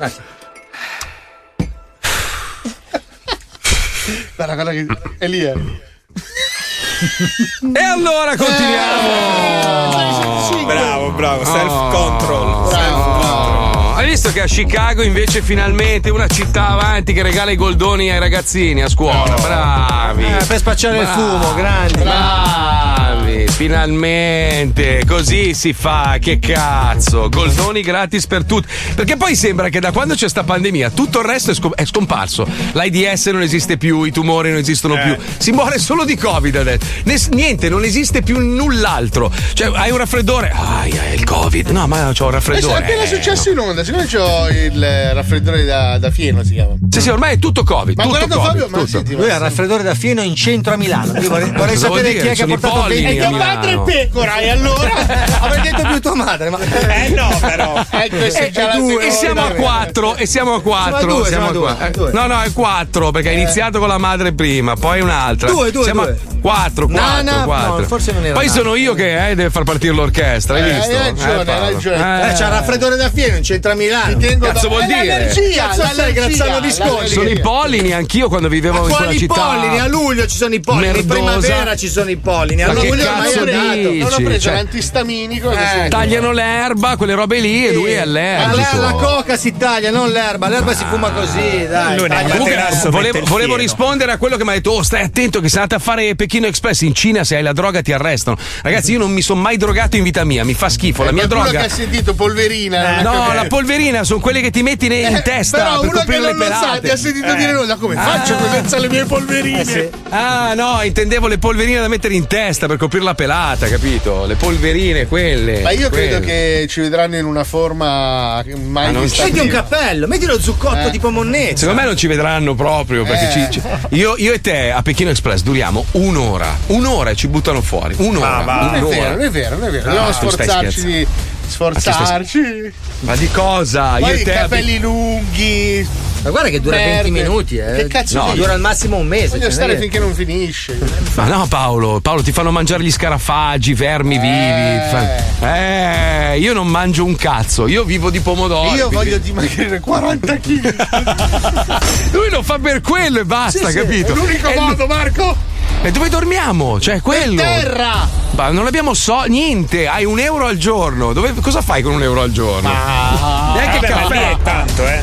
Guarda, guarda che. È lì, eh. E allora continuiamo. Bravo, bravo, self control. Oh, Hai visto che a Chicago invece finalmente una città avanti che regala i goldoni ai ragazzini a scuola? Bravi. Eh, per spacciare il Bravi. fumo, grandi. Bravi bravi, finalmente. Così si fa, che cazzo. Goldoni gratis per tutti. Perché poi sembra che da quando c'è sta pandemia tutto il resto è, scomparso. L'AIDS non esiste più, i tumori non esistono eh. più. Si muore solo di Covid adesso. Niente, non esiste più null'altro. Cioè, hai un raffreddore. Ah, il Covid. No, ma ho un eh, raffreddore. È appena eh, successo no. in onda, siccome c'ho il raffreddore da, da fieno, si chiama. Sì, sì, ormai è tutto Covid. Ma tutto guardando Fabio, ma tutto. Senti, Lui ha il raffreddore da fieno in centro a Milano. Io vorrei, vorrei sapere dire? chi è che ha portato polli, mio padre è pecora, e allora? Avrei detto più tua madre, ma. Eh no, però. Eh, e, eh, eh, due, e siamo a quattro, e siamo a quattro. Siamo a quattro. No, no, è quattro, perché hai eh. iniziato con la madre prima, poi un'altra. Due, due, siamo due. A... Quattro, quattro, no, quattro. No, forse non era Poi sono io che eh, deve far partire l'orchestra, hai visto? Hai ragione, hai ragione. c'è il raffreddore da fieno, non c'entra Milano. Ti Cazzo vuol dire? L'energia, L'allergia, l'allergia, l'allergia. Sono i pollini, anch'io quando vivevo in quella città. i pollini? A luglio ci sono i pollini, in primavera ci sono i pollini. A luglio cazzo dici? Non ho preso Cioè- l'antistaminico. Eh, Tagliano l'erba, quelle robe lì, e lui è Ma allergico. la, la coca si taglia, non l'erba. L'erba si fuma così, dai. Taglia- ha Comunque, volevo, volevo rispondere a quello che mi ha detto: Oh, stai attento che sei andato a fare Pechino Express in Cina. Se hai la droga ti arrestano. Ragazzi, io non mi sono mai drogato in vita mia, mi fa schifo. La mia Qualcuno droga. che ha sentito polverina. non ha No, capito. la polverina sono quelle che ti metti in Eh, testa Però per coprire le non lo sa pelate. ti ha sentito dire nulla. Come Ah. faccio senza le mie polverine? Ah, no, intendevo le polverine da mettere in testa per coprire la pelata, capito? Le polverine, quelle. Ma io credo quelle. che ci vedranno in una forma mai Ma non vista Metti un cappello, metti lo zuccotto Eh. tipo Monnezza. Secondo me non ci vedranno proprio perché Eh. ci- ci- io, io e te a Pechino Express duriamo un'ora. Un'ora e ci buttano fuori. Un'ora. Ah, va. Non è vero, non è vero, non è vero. Ah, Dobbiamo stai sforzarci di sforzarci. Ma di cosa? Poi io e i te capelli lunghi. Ma guarda che dura Merde. 20 minuti, eh. Che cazzo No? Dura al massimo un mese. Voglio cioè, stare è finché non finisce. Ma no, Paolo, Paolo, ti fanno mangiare gli scarafaggi, vermi vivi. ti fanno- Eh, io non mangio un cazzo, io vivo di pomodori. Io voglio dimagrire 40 kg. Lui lo fa per quello e basta, capito? È l'unico lui- modo, Marco. E dove dormiamo? Cioè, quello. terra. Ma non abbiamo so niente, hai un euro al giorno. Dove- cosa fai con un euro al giorno? Neanche il Vabbè, ma lì caffè. è tanto, eh.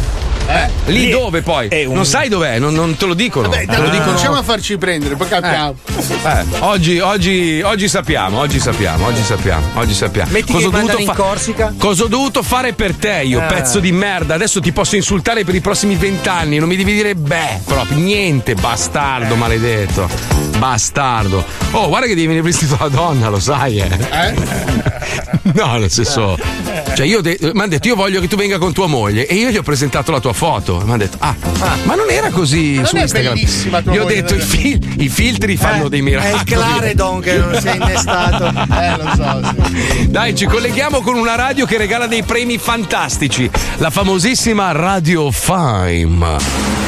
Lì, lì dove poi? un- Non sai dov'è, non, non te lo dicono. Vabbè, te lo dicono. cominciamo a farci prendere, poi capiamo. Eh, oggi, oggi, oggi sappiamo, oggi sappiamo, oggi sappiamo, oggi sappiamo. Metti Cosa che ho dovuto fa- Corsica. Cosa ho dovuto fare per te, io, Eh. pezzo di merda? Adesso ti posso insultare per i prossimi vent'anni, non mi devi dire beh, proprio niente, bastardo, Eh. maledetto. Bastardo. Oh, guarda che devi venire vestito da donna, lo sai, eh. No, nel senso. Cioè, io mi hanno detto, io voglio che tu venga con tua moglie. E io gli ho presentato la tua foto. Mi hanno detto, ah, ma non era così Non su è Instagram. Gli ho detto, i, è- fil- i filtri fanno dei È miracoli. il Claredon che non si è innestato. Eh, lo so. sì. Dai, ci colleghiamo con una radio che regala dei premi fantastici. La famosissima Radio Fime.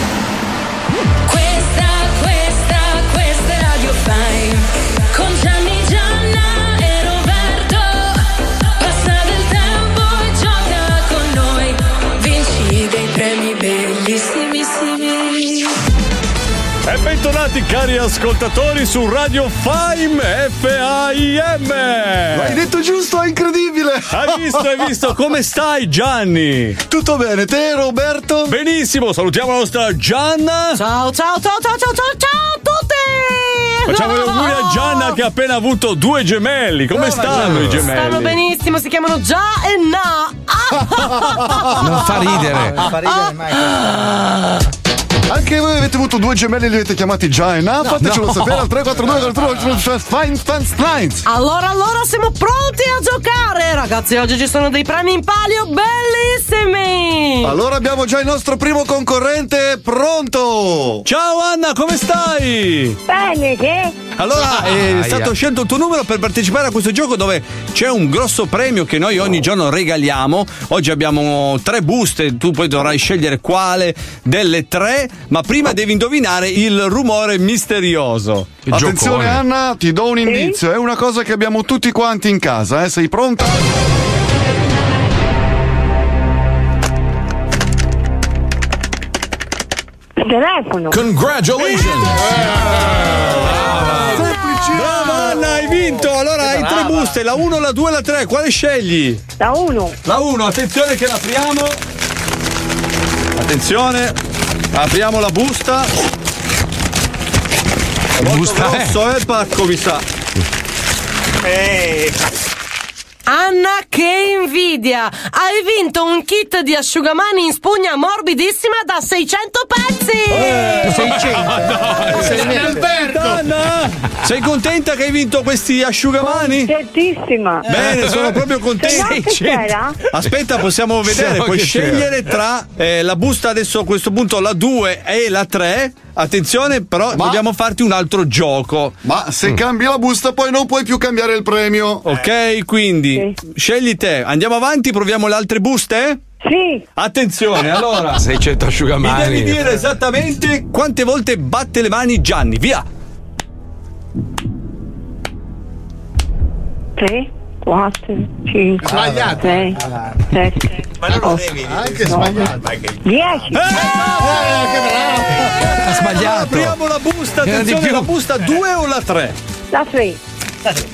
Bentornati cari ascoltatori su Radio Fime F-A-I-M L'hai detto giusto, è incredibile! Hai visto, hai visto? Come stai Gianni? Tutto bene, te Roberto? Benissimo, salutiamo la nostra Gianna Ciao, ciao, ciao, ciao, ciao, ciao, ciao a tutti! Facciamo gli auguri a Gianna che ha appena avuto due gemelli Come stanno i gemelli? Stanno benissimo, si chiamano Già e Na. Non fa ridere. Non fa ridere mai. Anche voi avete avuto due gemelli e li avete chiamati già e na? Fatecelo no. sapere al 342 Fine Fans Lines! Allora, allora siamo pronti a giocare, ragazzi. Oggi ci sono dei premi in palio bellissimi. Allora abbiamo già il nostro primo concorrente pronto! Ciao Anna, come stai? Bene, sì? Allora è Aia. stato scelto il tuo numero per partecipare a questo gioco dove c'è un grosso premio che noi ogni giorno regaliamo. Oggi abbiamo tre buste, tu poi dovrai scegliere quale delle tre, ma prima devi indovinare il rumore misterioso. Il Attenzione giocone. Anna, ti do un indizio, è una cosa che abbiamo tutti quanti in casa, eh? Sei pronta? Il telefono. Congratulations! Brava Anna, hai vinto! Allora hai tre buste, la 1, la 2 e la 3, quale scegli? Da uno. La 1, attenzione che l'apriamo. Attenzione, apriamo la busta. È busta è? grosso eh, il pacco, mi sa. Anna, che invidia! Hai vinto un kit di asciugamani in spugna morbidissima da 600 pezzi! Madonna! Sei contenta che hai vinto questi asciugamani? Contentissima. Bene, sono proprio no, c'era? Aspetta, possiamo vedere, puoi scegliere tra eh, la busta adesso a questo punto la 2 e la 3. Attenzione, però dobbiamo farti un altro gioco. Ma se cambi la busta poi non puoi più cambiare il premio. Ok, quindi scegli te. Andiamo avanti, proviamo le altre buste? Sì. Attenzione, allora. 600 Mi asciugamani. devi dire esattamente quante volte batte le mani Gianni, via. 3, 4, 5, sbagliato. 6, 7, ah, ma non lo devi dire. Anche sbagliato. 10. Eh, eh, sbagliato. Apriamo la busta, attenzione, la busta 2 o la 3? La 3. La 3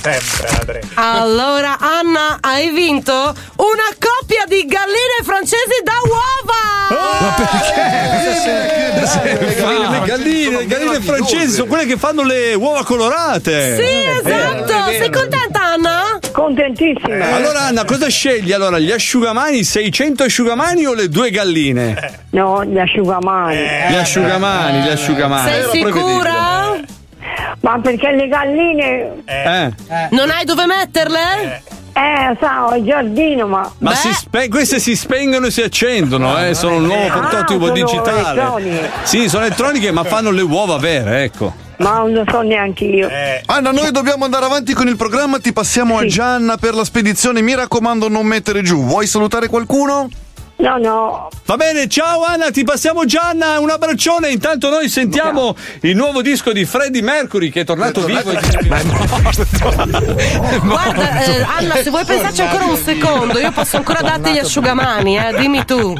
sempre. Allora, Anna, hai vinto una coppia di galline francesi da uova. Ma perché? Eh, eh, eh, le galline, le galline francesi sono quelle che fanno le uova colorate. Sì, esatto. Sei contenta, Anna? Contentissima. Eh, allora, Anna, cosa scegli? Allora, gli asciugamani, 600 asciugamani o le due galline? No, gli asciugamani. Gli asciugamani, gli asciugamani. Sei sicura? Ma perché le galline. Eh. Non hai dove metterle? Eh, sa, ho il giardino, ma. Ma si spe- queste si spengono e si accendono, eh, sono un nuovo Ah, prototipo sono digitale. elettroniche. Sì, sono elettroniche, ma fanno le uova vere, ecco. Ma non lo so neanche io. Anna, noi dobbiamo andare avanti con il programma, ti passiamo a Gianna per la spedizione. Mi raccomando, non mettere giù. Vuoi salutare qualcuno? No, no. Va bene, ciao Anna, ti passiamo Gianna, un abbraccione. Intanto noi sentiamo il nuovo disco di Freddie Mercury che è tornato vivo. Guarda, eh, Anna, se vuoi pensarci ancora un secondo, io posso ancora darti gli asciugamani, eh, dimmi tu.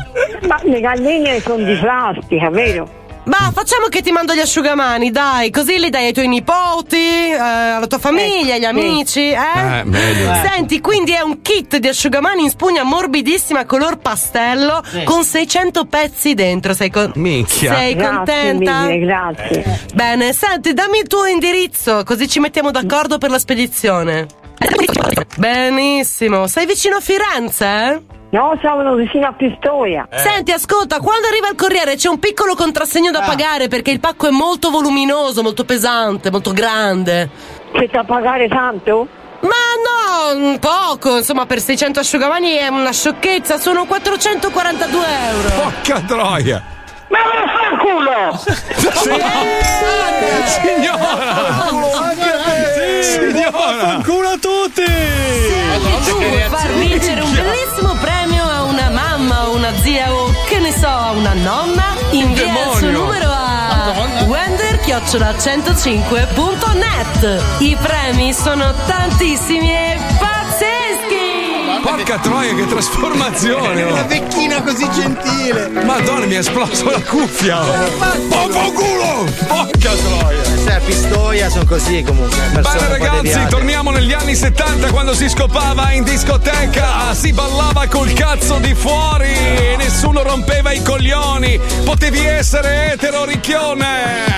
Ma le galline sono di plastica, vero? Ma facciamo che ti mando gli asciugamani, dai, così li dai ai tuoi nipoti, eh, alla tua famiglia, agli amici, eh? Eh, meglio. Senti, quindi è un kit di asciugamani in spugna morbidissima color pastello con 600 pezzi dentro. Sei, con- Minchia. sei Grazie contenta? mille, grazie. Bene, senti, dammi il tuo indirizzo, così ci mettiamo d'accordo per la spedizione. Benissimo, sei vicino a Firenze? eh? No, siamo vicino a Pistoia. Senti, ascolta, quando arriva il corriere c'è un piccolo contrassegno da pagare perché il pacco è molto voluminoso, molto pesante, molto grande. C'è da pagare tanto? Ma no, un poco, insomma, per 600 asciugamani è una sciocchezza, sono 442 euro. Porca troia. Ma vaffanculo! Signora! Culo a tutti! tu vuoi far vincere un bellissimo premio a una mamma o una zia o che ne so, a una nonna? Invia il suo numero a wender-105.net I premi sono tantissimi e pazzeschi! Porca troia, che trasformazione! Una oh. vecchina così gentile. Madonna, mi è esploso la cuffia! oh. culo! Porca troia! A Pistoia sono così comunque. Bene ragazzi, torniamo negli anni 70 quando si scopava in discoteca, si ballava col cazzo di fuori e nessuno rompeva i coglioni. Potevi essere etero ricchione.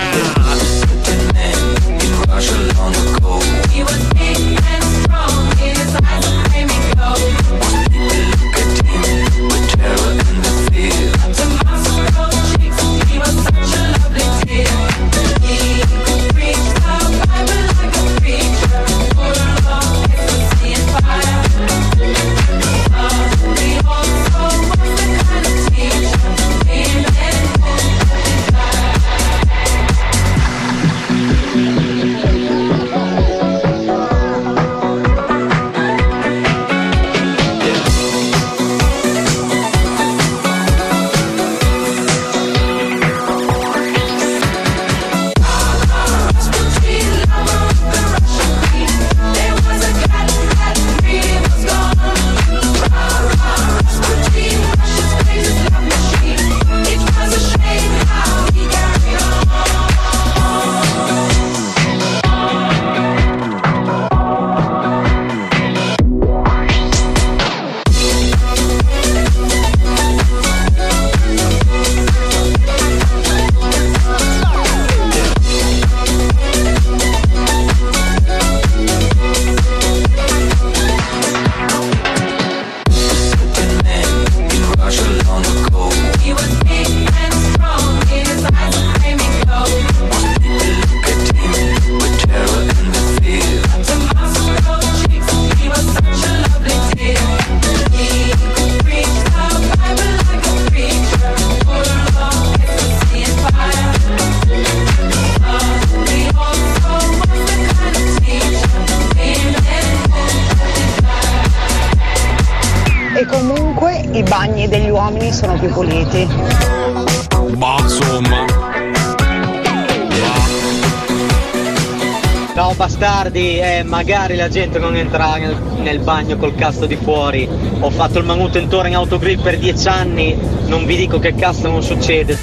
La gente non entra nel, nel bagno col cazzo di fuori. Ho fatto il manutentore in autogrill per dieci anni, non vi dico che cazzo non succede.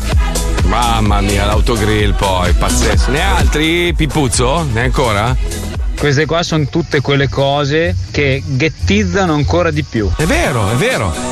Mamma mia, l'autogrill poi, pazzesco. Ne altri, Pippuzzo? Ne ancora? Queste qua sono tutte quelle cose che ghettizzano ancora di più. È vero, è vero.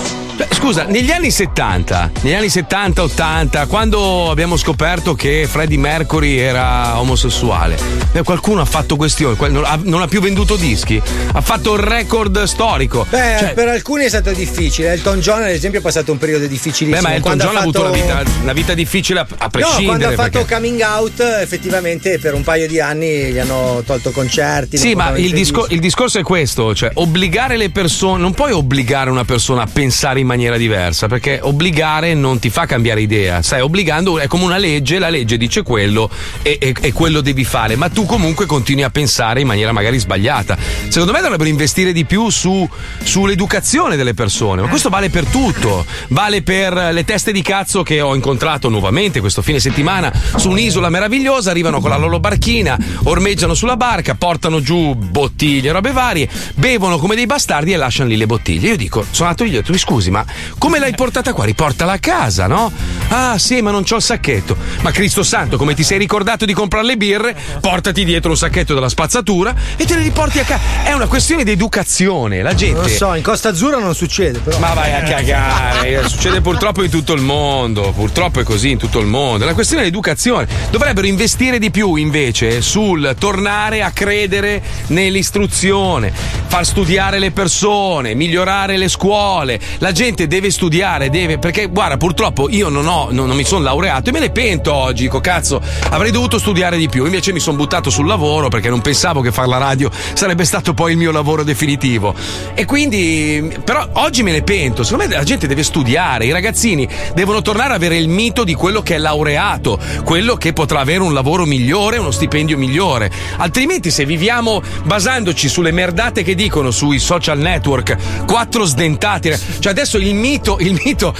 Scusa, negli anni 70, negli anni 70-80, quando abbiamo scoperto che Freddie Mercury era omosessuale, beh, qualcuno ha fatto questione, non ha, più venduto dischi, ha fatto il record storico. Beh, Cioè, per alcuni è stato difficile. Elton John, ad esempio, è passato un periodo difficilissimo. beh, ma Elton John ha avuto una fatto- vita, una vita difficile a, a No, prescindere. quando ha fatto perché- coming out, effettivamente per un paio di anni gli hanno tolto concerti. Sì, ma il, disco- interviste. il discorso è questo, cioè obbligare le persone, non puoi obbligare una persona a pensare in maniera diversa, perché obbligare non ti fa cambiare idea, stai obbligando, è come una legge, la legge dice quello e, e- e quello devi fare, ma tu comunque continui a pensare in maniera magari sbagliata. Secondo me dovrebbero investire di più su- sull'educazione delle persone, ma questo vale per tutto, vale per le teste di cazzo che ho incontrato nuovamente questo fine settimana su un'isola meravigliosa, arrivano con la loro barchina, ormeggiano sulla barca, portano giù bottiglie, robe varie, bevono come dei bastardi e lasciano lì le bottiglie. Io dico, sono andato io, detto, "Mi scusi, ma come l'hai portata qua? Riportala a casa, no? Ah, sì, ma non c'ho il sacchetto. Ma Cristo Santo, come ti sei ricordato di comprare le birre, portati dietro un sacchetto della spazzatura e te le riporti a casa. È una questione di educazione, la gente. Non lo so, in Costa Azzurra non succede, però. Ma vai a cagare, succede purtroppo in tutto il mondo, purtroppo è così in tutto il mondo. È una questione di educazione. Dovrebbero investire di più invece sul tornare a credere nell'istruzione, far studiare le persone, migliorare le scuole. La gente deve studiare, deve. Perché guarda, purtroppo io non ho, non, non mi sono laureato e me ne pento oggi. Dico, cazzo, avrei dovuto studiare di più. Invece mi sono buttato sul lavoro perché non pensavo che fare la radio sarebbe stato poi il mio lavoro definitivo. E quindi, però oggi me ne pento. Secondo me la gente deve studiare, i ragazzini devono tornare ad avere il mito di quello che è laureato, quello che potrà avere un lavoro migliore, uno stipendio migliore. Altrimenti, se viviamo basandoci sulle merdate che dicono sui social network, quattro sdentati, cioè adesso il mito, il mito,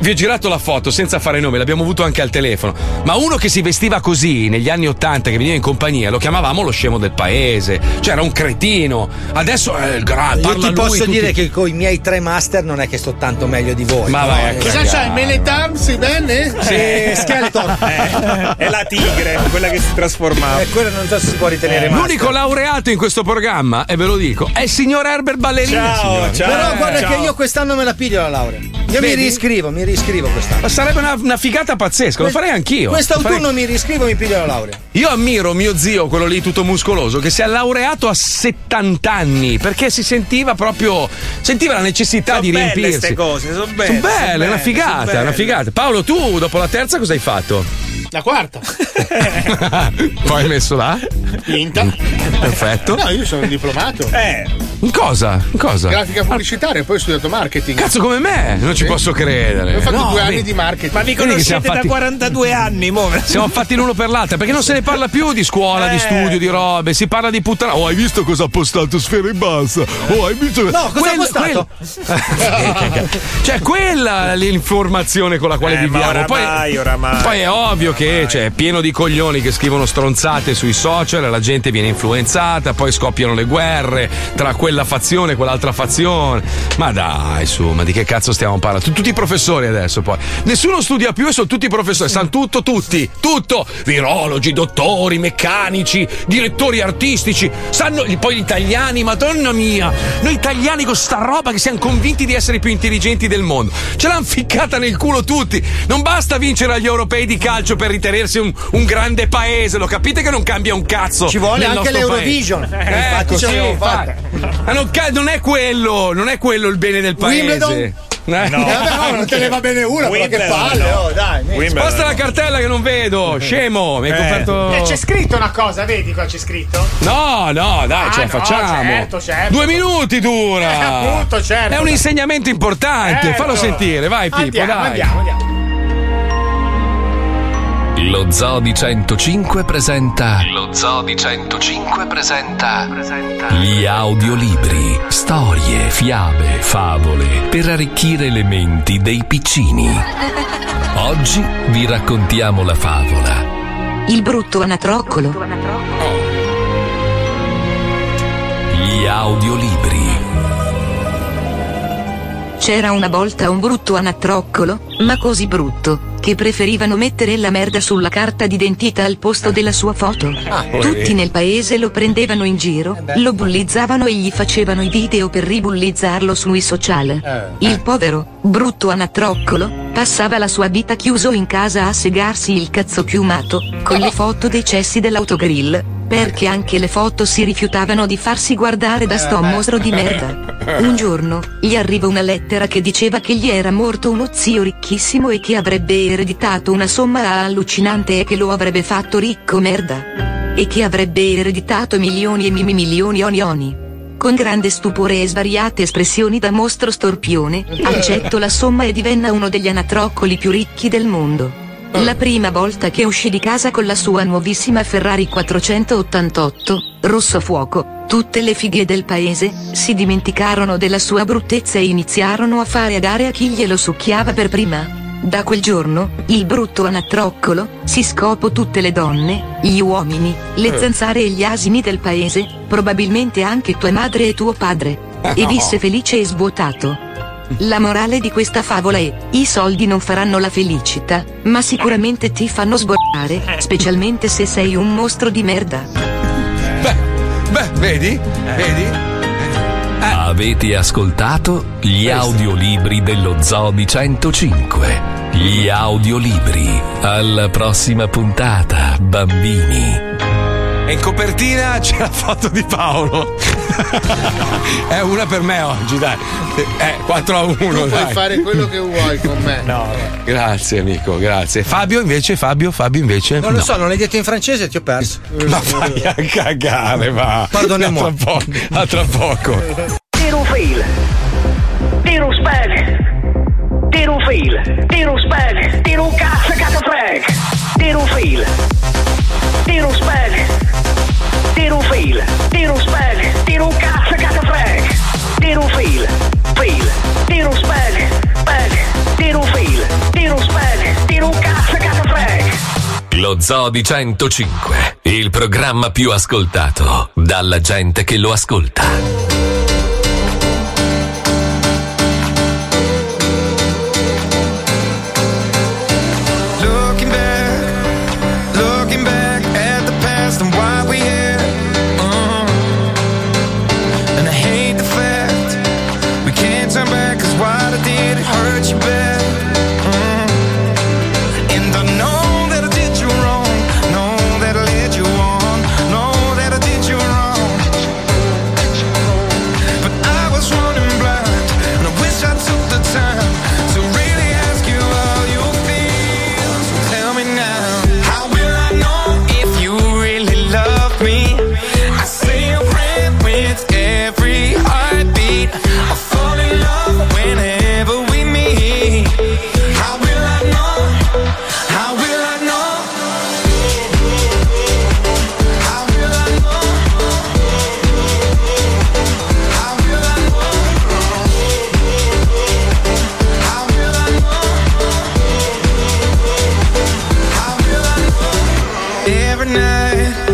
vi ho girato la foto senza fare nome, l'abbiamo avuto anche al telefono. Ma uno che si vestiva così negli anni Ottanta, che veniva in compagnia, lo chiamavamo lo scemo del paese, cioè era un cretino. Adesso è il grande. Io ti lui, posso tutti- dire che con i miei tre master non è che sto tanto meglio di voi. Ma no? vai Eh, Cosa c'hai? Meletam, si bene? Sì, Skeleton. È la tigre, quella che si trasformava. Eh, quello non so se si può ritenere master. L'unico laureato in questo programma, e ve lo dico, è il signor Herbert Ballerini. signori. Però guarda Eh, che io quest'anno me la piglio la laurea. Io mi Vedi? riscrivo, mi riscrivo quest'anno. Ma sarebbe una, una figata pazzesca, lo farei anch'io. Quest'autunno farei- mi riscrivo e mi piglio la laurea. Io ammiro mio zio, quello lì tutto muscoloso, che si è laureato a 70 anni perché si sentiva proprio. sentiva la necessità di belle riempirsi. ste cose, sono belle, Sono belle, sono è una belle, figata, sono è una belle. figata. Paolo, tu dopo la terza cosa hai fatto? La quarta. Poi hai messo là? Quinta. Perfetto. No, io sono diplomato. Eh. In cosa? In cosa? Grafica pubblicitaria, poi ho studiato marketing. Cazzo come me, non ci posso credere. Ho fatto No, due anni di marketing. Ma vi conoscete da fatti- 42 anni, mo. Siamo fatti l'uno per l'altra perché non se ne parla più di scuola, di Eh. studio, di robe, si parla di puttana. Oh, hai visto cosa ha postato Sfera in bassa? Oh, hai visto. No, cosa ha postato? quel- cioè, quella è l'informazione con la quale Eh, ma viviamo. oramai, poi, oramai. poi è ovvio che cioè, è pieno di coglioni che scrivono stronzate sui social, la gente viene influenzata, poi scoppiano le guerre tra quella fazione e quell'altra fazione. Ma dai, su, ma di che cazzo stiamo parlando? Tutti i professori adesso poi. Nessuno studia più e sono tutti professori, sanno tutto, tutti, tutto. Virologi, dottori, meccanici, direttori artistici, sanno poi gli italiani, madonna mia, noi italiani con sta roba che siamo convinti di essere i più intelligenti del mondo. Ce l'hanno ficcata nel culo tutti. Non basta vincere agli europei di calcio per ritenersi un, un grande paese, lo capite che non cambia un cazzo. Ci vuole anche l'Eurovision. Eh, infatti ce sì, infatti. Ma non, ca- non è quello, non è quello il bene del paese. Wimbledon? Eh? No. Eh, vabbè, no, non te ne va bene una, però che Wimbledon, palle, no. oh, dai. Wimbledon, Sposta no. la cartella che non vedo, scemo. Mi hai Eh. coperto. Eh, c'è scritto una cosa, vedi qua c'è scritto? No, no, dai, Ah, ce la no, facciamo. certo, certo. Due minuti dura. Eh, appunto, certo. È un insegnamento importante. Certo. Fallo sentire, vai, Pippo, Andiamo, dai. andiamo, andiamo. Lo Zoo di 105 presenta. Lo Zoo di 105 presenta. Gli audiolibri. Storie, fiabe, favole. Per arricchire le menti dei piccini. Oggi vi raccontiamo la favola. Il brutto anatroccolo. Gli audiolibri. C'era una volta un brutto anatroccolo, ma così brutto, che preferivano mettere la merda sulla carta d'identità al posto della sua foto. Tutti nel paese lo prendevano in giro, lo bullizzavano e gli facevano i video per ribullizzarlo sui social. Il povero, brutto anatroccolo, passava la sua vita chiuso in casa a segarsi il cazzo piumato, con le foto dei cessi dell'autogrill, perché anche le foto si rifiutavano di farsi guardare da sto mostro di merda. Un giorno, gli arriva una lettera che diceva che gli era morto uno zio ricchissimo e che avrebbe ereditato una somma allucinante e che lo avrebbe fatto ricco merda. E che avrebbe ereditato milioni e mimi milioni oni oni. Con grande stupore e svariate espressioni da mostro storpione, accetto la somma e divenna uno degli anatroccoli più ricchi del mondo. La prima volta che uscì di casa con la sua nuovissima Ferrari 488, rosso fuoco, tutte le fighe del paese, si dimenticarono della sua bruttezza e iniziarono a fare a gare a chi glielo succhiava per prima. Da quel giorno, il brutto anatroccolo, si scopò tutte le donne, gli uomini, le zanzare e gli asini del paese, probabilmente anche tua madre e tuo padre. E visse felice e svuotato. La morale di questa favola è: i soldi non faranno la felicità, ma sicuramente ti fanno sborrare, specialmente se sei un mostro di merda. Beh, vedi? Vedi? Avete ascoltato gli audiolibri dello Zoo di 105. Gli audiolibri. Alla prossima puntata, bambini. E in copertina c'è la foto di Paolo. È una per me oggi, dai. Eh, 4 a 1. Tu puoi dai. fare quello che vuoi con me. No, grazie amico, grazie. Fabio invece, Fabio, Fabio invece. Non lo no. so, non l'hai detto in francese, ti ho perso. Ma vai a cagare, va. Pardonnez-moi. A tra poco. A tra poco. Tiro fail. Tiro spag. Tiro fail. Tiro spag. Tiro cazzo cazzo frag. Tiro fail. Tiro spag. Tiro fail. Tiro cazzo cazzo frag. Tiro fail. Fail. Tiro frag. Lo Zoo di 105. Il programma più ascoltato dalla gente che lo ascolta. Every night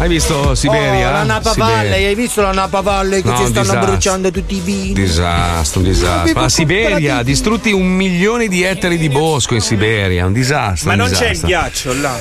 Hai visto Siberia? Oh, la Napa Siberia. Valley, hai visto la Napa Valley che No, ci stanno disastro. bruciando tutti i vini? Disastro, un disastro. Ma Siberia, distrutti un milione di ettari di bosco in Siberia, un disastro. Ma un non c'è il disastro. ghiaccio là.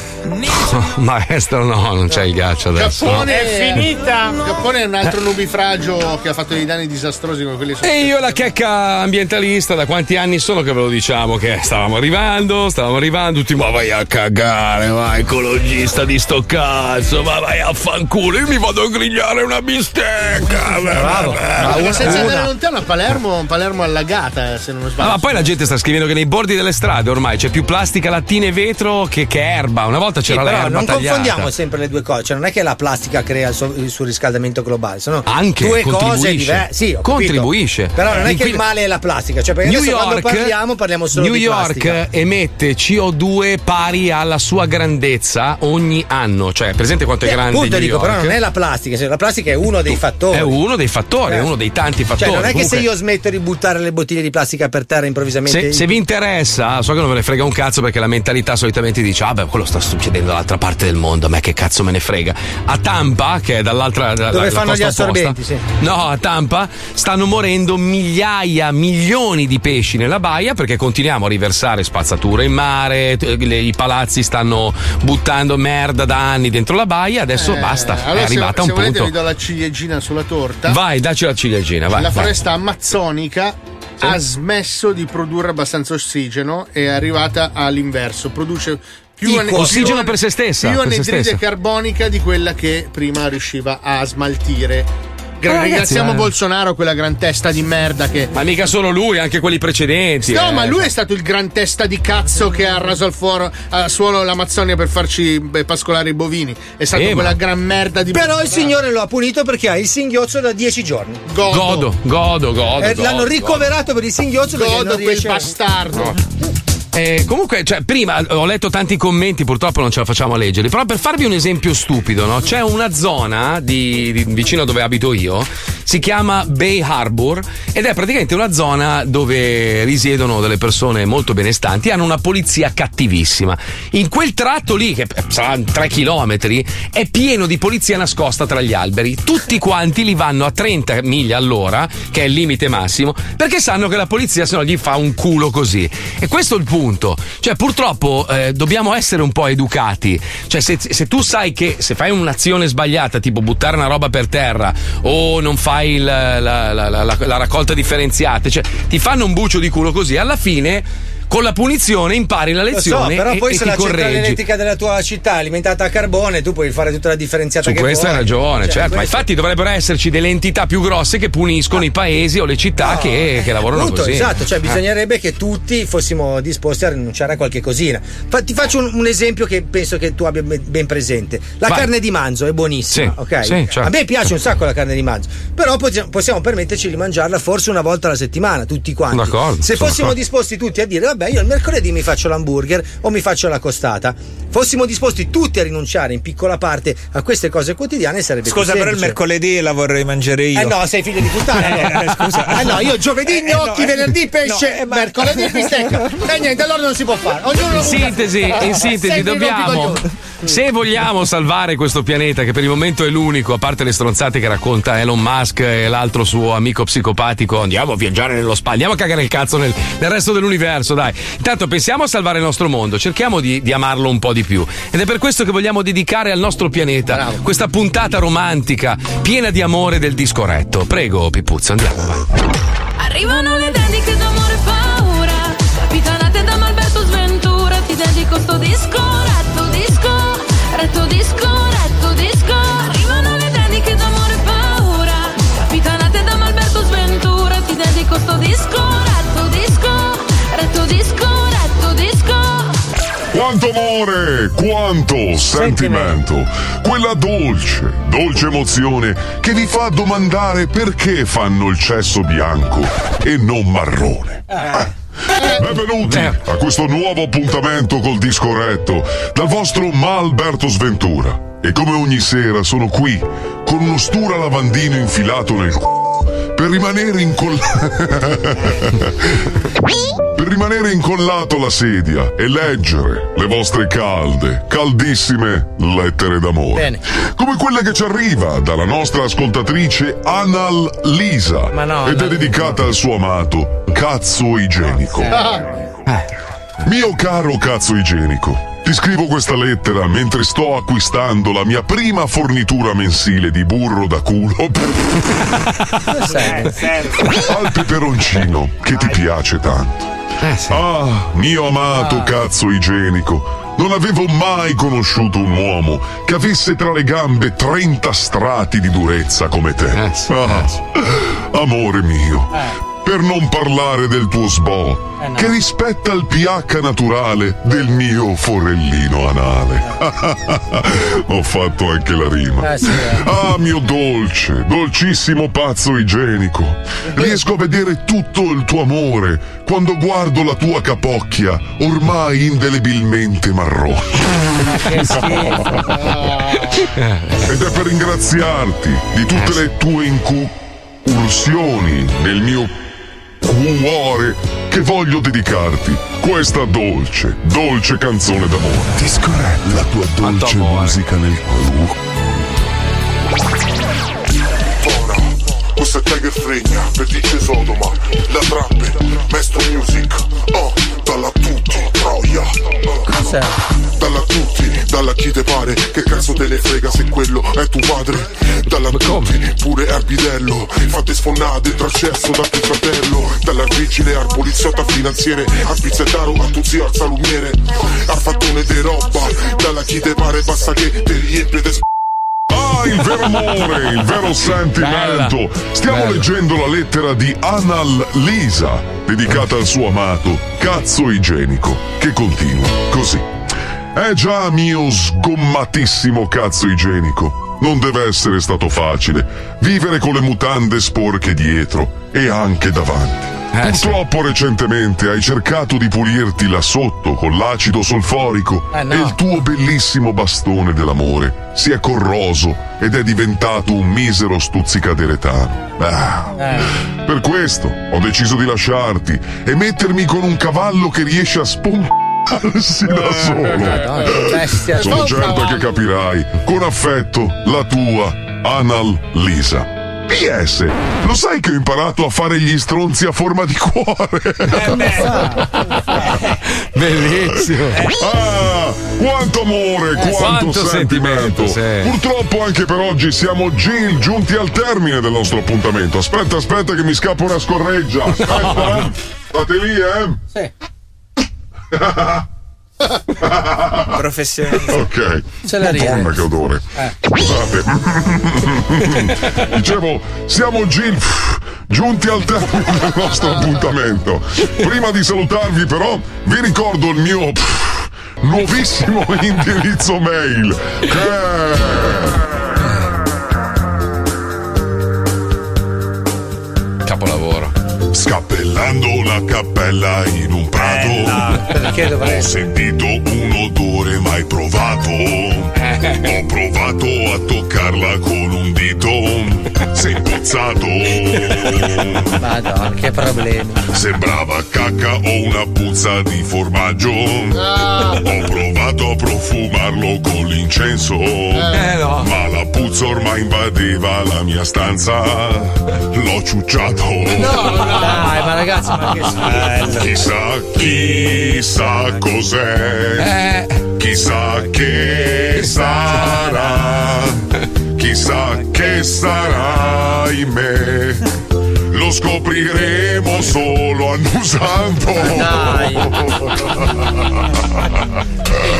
Maestro, no, non c'è il ghiaccio adesso. no. Giappone È finita. Giappone è un altro nubifragio che ha fatto dei danni disastrosi come quelli E io la checca ambientalista, da quanti anni sono che ve lo diciamo che stavamo arrivando, stavamo arrivando, tutti ma vai a cagare, vai ecologista di sto cazzo, ma vai a fanculo, io mi vado a grigliare una bistecca. Bravo, Ma senza andare lontano a Palermo, Palermo allagata, eh, se non sbaglio. Ah, ma poi la gente sta scrivendo che nei bordi delle strade ormai c'è più plastica, lattine e vetro che, che erba. Una volta Sì, c'era però l'erba non tagliata. confondiamo sempre le due cose, cioè non è che la plastica crea il, so- il surriscaldamento globale, sono Anche, due cose diverse. Sì, capito. Contribuisce. Però non è che il male è la plastica, cioè perché New adesso quando York, parliamo parliamo solo New di York plastica. emette CO2 pari alla sua grandezza ogni anno. Cioè, presente quanto è grande appunto dico, York? però non è la plastica, cioè, la plastica è uno dei fattori. È uno dei fattori, è Eh. uno dei tanti fattori. Cioè, non è che se Comunque- io smetto di buttare le bottiglie di plastica per terra improvvisamente. Se, se vi interessa, so che non ve ne frega un cazzo perché la mentalità solitamente dice: Ah, beh, quello sta succedendo dall'altra parte del mondo, a me che cazzo me ne frega. A Tampa, che è dall'altra da- Dove la fanno gli costa opposta- assorbenti, sì. No, a Tampa stanno morendo migliaia, milioni di pesci nella baia perché continuiamo a riversare spazzatura in mare, i palazzi stanno buttando merda da anni dentro la baia, adesso Eh, basta, allora è arrivata se, se a un volete vi punto. do la ciliegina sulla torta. Vai, dacci la ciliegina, vai. la vai. foresta amazzonica ha smesso di produrre abbastanza ossigeno e è arrivata all'inverso. Produce più, ane- ossigeno più- per se stessa, più se anidride carbonica di quella che prima riusciva a smaltire. Gra- ragazzi, ringraziamo eh. Bolsonaro, quella gran testa di merda che. Ma mica solo lui, anche quelli precedenti. No, eh. ma lui è stato il gran testa di cazzo che ha raso al, foro, al suolo l'Amazzonia per farci beh, pascolare i bovini. È stato Eh, quella ma- gran merda di Però il signore lo ha punito perché ha il singhiozzo da 10 giorni. Godo, godo, godo. Eh, godo, l'hanno godo. ricoverato per il singhiozzo perché Godo non quel riesce a- bastardo. Eh, comunque, cioè, prima ho letto tanti commenti, purtroppo non ce la facciamo a leggerli. Però per farvi un esempio stupido, no? C'è una zona di, di- vicino a dove abito io, si chiama Bay Harbor, ed è praticamente una zona dove risiedono delle persone molto benestanti, hanno una polizia cattivissima. In quel tratto lì, che sarà 3 km, è pieno di polizia nascosta tra gli alberi. Tutti quanti li vanno a 30 miglia all'ora, che è il limite massimo, perché sanno che la polizia se no gli fa un culo così. E questo è il punto. Cioè, purtroppo eh, dobbiamo essere un po' educati. Cioè, se, se tu sai che se fai un'azione sbagliata, tipo buttare una roba per terra o non fai la, la- la- la- la raccolta differenziata, cioè ti fanno un bucio di culo così, alla fine. Con la punizione impari la Lo so, lezione però e, poi e se ti la centrale della tua città è alimentata a carbone, tu puoi fare tutta la differenziata Su che questo hai ragione, Cioè, certo. Ma infatti dovrebbero esserci delle entità più grosse che puniscono i paesi o le città che, che lavorano Appunto, così. esatto, cioè Eh. bisognerebbe che tutti fossimo disposti a rinunciare a qualche cosina. Fa- ti faccio un, un esempio che penso che tu abbia ben presente. La Vai. carne di manzo è buonissima, Sì, ok? sì, certo. A me piace un sacco la carne di manzo, però possiamo, permetterci di mangiarla forse una volta alla settimana, tutti quanti. D'accordo, Se fossimo d'accordo. disposti tutti a dire, vabbè, io il mercoledì mi faccio l'hamburger o mi faccio la costata, fossimo disposti tutti a rinunciare in piccola parte a queste cose quotidiane sarebbe Scusa, più però il mercoledì la vorrei mangiare io. Eh no, sei figlio di puttana. allora. Eh, scusa. Eh no, io giovedì gnocchi, no, eh, venerdì pesce, no, eh, ma- mercoledì bistecca. E niente, allora non si può fare. Ognuno In sintesi, in sintesi dobbiamo. Se vogliamo salvare questo pianeta, che per il momento è l'unico, a parte le stronzate che racconta Elon Musk e l'altro suo amico psicopatico, andiamo a viaggiare nello spazio, andiamo a cagare il cazzo nel, nel resto dell'universo, dai. Intanto pensiamo a salvare il nostro mondo, cerchiamo di, di amarlo un po' di più. Ed è per questo che vogliamo dedicare al nostro pianeta questa puntata romantica, piena di amore del disco retto. Prego, Pipuzzo, andiamo, vai. Arrivano le dediche d'amore e paura Capitanate da Malberto Sventura Ti dedico sto disco, retto disco Retto disco, retto disco Arrivano le dediche d'amore e paura Capitanate da Malberto Sventura Ti dedico sto disco, retto disco Quanto amore, quanto sentimento, quella dolce, dolce emozione che vi fa domandare perché fanno il cesso bianco e non marrone. Benvenuti a questo nuovo appuntamento col disco retto dal vostro Malberto Sventura. E come ogni sera sono qui con uno stura lavandino infilato nel c***o per rimanere incollato. per rimanere incollato alla sedia e leggere le vostre calde, caldissime lettere d'amore. Bene. Come quella che ci arriva dalla nostra ascoltatrice Anal Lisa no, ed è no. dedicata al suo amato cazzo igienico. Mio caro cazzo igienico, ti scrivo questa lettera mentre sto acquistando la mia prima fornitura mensile di burro da culo. Al peperoncino che ti piace tanto. Ah, mio amato cazzo igienico. Non avevo mai conosciuto un uomo che avesse tra le gambe 30 strati di durezza come te. Ah, amore mio, per non parlare del tuo sbo, che rispetta il pH naturale del mio forellino anale. Ho fatto anche la rima. Eh, sì, eh. Ah, mio dolce, dolcissimo pazzo igienico. Riesco a vedere tutto il tuo amore quando guardo la tua capocchia, ormai indelebilmente marrone. Che schifo. Ed è per ringraziarti di tutte le tue incursioni nel mio cuore che voglio dedicarti questa dolce, dolce canzone d'amore. Discorretta la tua dolce musica nel cuore. Questo è Tiger Fregna, per dice Sodoma La trappe, Mesto Music Oh, dalla tutti, troia Dalla tutti, dalla chi te pare Che cazzo te ne frega se quello è tuo padre? Dalla tutti, pure al bidello Fate sfonnare dentro al cesso da tuo fratello. Dalla vigile al poliziotto al finanziere Al pizzettaro a tu zio al salumiere Al fattone de roba Dalla chi te pare basta che te riempie de Ah, il vero amore, il vero sentimento. Stiamo Bella. leggendo la lettera di Anal Lisa, dedicata al suo amato cazzo igienico, che continua così. Eh già, mio sgommatissimo cazzo igienico. Non deve essere stato facile vivere con le mutande sporche dietro e anche davanti. Purtroppo recentemente hai cercato di pulirti là sotto con l'acido solforico Eh, no. e il tuo bellissimo bastone dell'amore si è corroso ed è diventato un misero stuzzicaderetano. Ah. Per questo ho deciso di lasciarti e mettermi con un cavallo che riesce a spomparsi da solo. Madonna, bestia. Sono certo che capirai. Con affetto, la tua Anal Lisa. PS, lo sai che ho imparato a fare gli stronzi a forma di cuore? Bellissimo. Ah, quanto amore, Eh, quanto, quanto sentimento. sentimento, sì. Purtroppo anche per oggi siamo Gil giunti al termine del nostro appuntamento. Aspetta, aspetta che mi scappa una scorreggia. Aspetta, eh. State lì, eh. Professionista. Ok. Ce la. Madonna che odore. Scusate. Dicevo, siamo Gil giunti al termine del nostro appuntamento. Prima di salutarvi però, vi ricordo il mio pff, nuovissimo indirizzo mail. Che Capolavoro. Scappellando la cappella in un prato. Ho sentito un odore mai provato. Ho provato a toccarla con un dito. Sei impozzato. Madonna, che problemi. Sembrava cacca o una puzza di formaggio. Ho provato a profumarlo con l'incenso. Ma puzza ormai invadeva la mia stanza. L'ho ciucciato. Dai, ma ragazzi, ma che schifo. Chissà, chissà cos'è. Chissà che sarà. Chissà che sarà in me. Lo scopriremo solo annusando.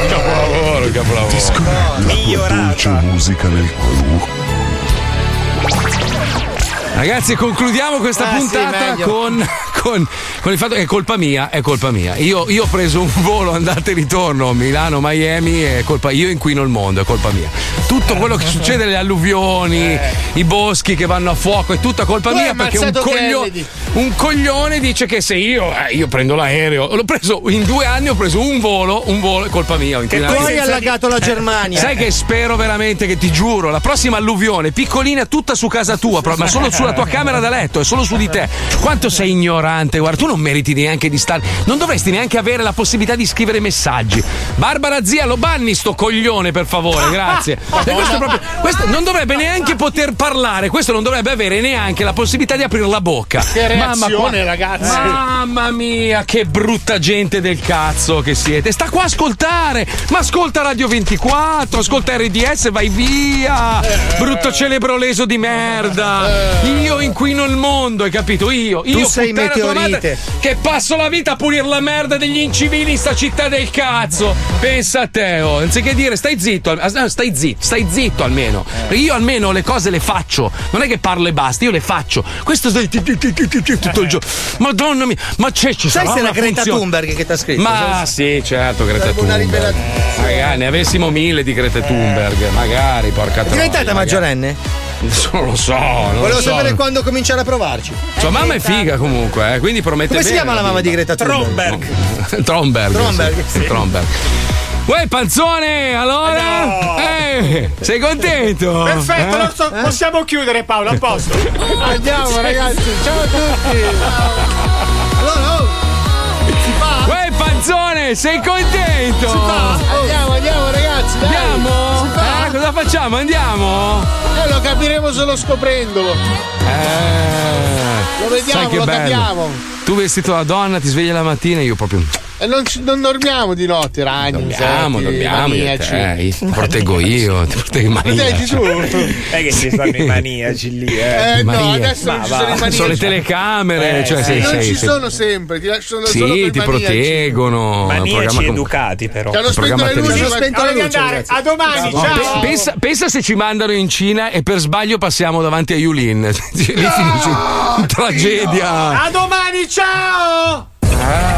Capolavoro, capolavoro. La dolce musica nel cuore. Ragazzi, concludiamo questa Ah, sì, puntata meglio. con, con- con il fatto che è colpa mia, è colpa mia. Io, io ho preso un volo andata e ritorno Milano-Miami, è colpa io inquino il mondo, è colpa mia. Tutto quello che succede, le alluvioni, i boschi che vanno a fuoco, è tutta colpa Tu mia perché un, coglio- un coglione dice che se io, eh, io prendo l'aereo, l'ho preso in due anni, ho preso un volo, un volo, è colpa mia. ho inquinato. poi hai allagato la Germania. Sai che spero veramente che ti giuro, la prossima alluvione, piccolina, tutta su casa tua, ma solo sulla sulla tua camera da letto, è solo su di te. Quanto sei ignorante, guarda, tu non meriti neanche di stare. Non dovresti neanche avere la possibilità di scrivere messaggi. Barbara zia, lo banni sto coglione, per favore, grazie. Questo proprio- questo non dovrebbe neanche poter parlare, questo non dovrebbe avere neanche la possibilità di aprire la bocca. Che Mamma reazione, qua- ragazzi. Mamma mia, che brutta gente del cazzo che siete. Sta qua a ascoltare, ma ascolta Radio 24, ascolta RDS, vai via. Brutto celebro leso di merda. Io inquino il mondo, hai capito? Io, io Tu sei puttana tua meteorite. madre, che passo la vita a pulire la merda degli incivili in sta città del cazzo. Pensa a te, oh. anziché dire stai zitto, ah, stai zitto, stai zitto almeno. Perché io almeno le cose le faccio. Non è che parlo e basta, io le faccio. Questo stai tutto il giorno. Madonna mia, ma c'è ci Sai se è la Greta Thunberg che ti ha scritto? Ma sì, certo, Greta Thunberg. Magari ne avessimo mille di Greta Thunberg, magari, porca È troia. diventata magari. maggiorenne? Non lo so, non Volevo lo so. sapere quando cominciare a provarci. Sua mamma è figa comunque, eh, quindi promette Come si bene chiama la mamma di Greta Thunberg? Tromberg. Tromberg, sì. sì. Tromberg. Uè, panzone, allora? Eh, sei contento? Perfetto, Eh? so- possiamo chiudere Paolo, a posto. Andiamo ragazzi, ciao a tutti. Allora, oh, si fa? Uè, panzone, sei contento? Si fa? Andiamo, andiamo ragazzi, dai. Andiamo? Cosa facciamo? Andiamo? Eh, lo capiremo solo scoprendolo. Eh. Lo vediamo, lo bello. capiamo. Tu vestito da donna, ti svegli la mattina e io proprio. E non, ci- non dormiamo di notte, ragni. Dormiamo, insetti, dormiamo. io maniaci. te, Ti proteggo io, ti proteggo i maniaci. tu. È che ci stanno i maniaci lì, eh. Eh, no, adesso non Ma ci va. sono i maniaci. Sono le telecamere, Eh, cioè, sì. sei, non sei, ci sei- sono sempre, ti lasciano solo Sì, coi ti maniaci. proteggono. Maniaci com- educati, però. Che hanno spento le luci. Spento di andare. A domani, No, ciao. pe- pensa, pensa se ci mandano in Cina e per sbaglio passiamo davanti a Yulin. Lì finisce in tragedia. A domani, ciao!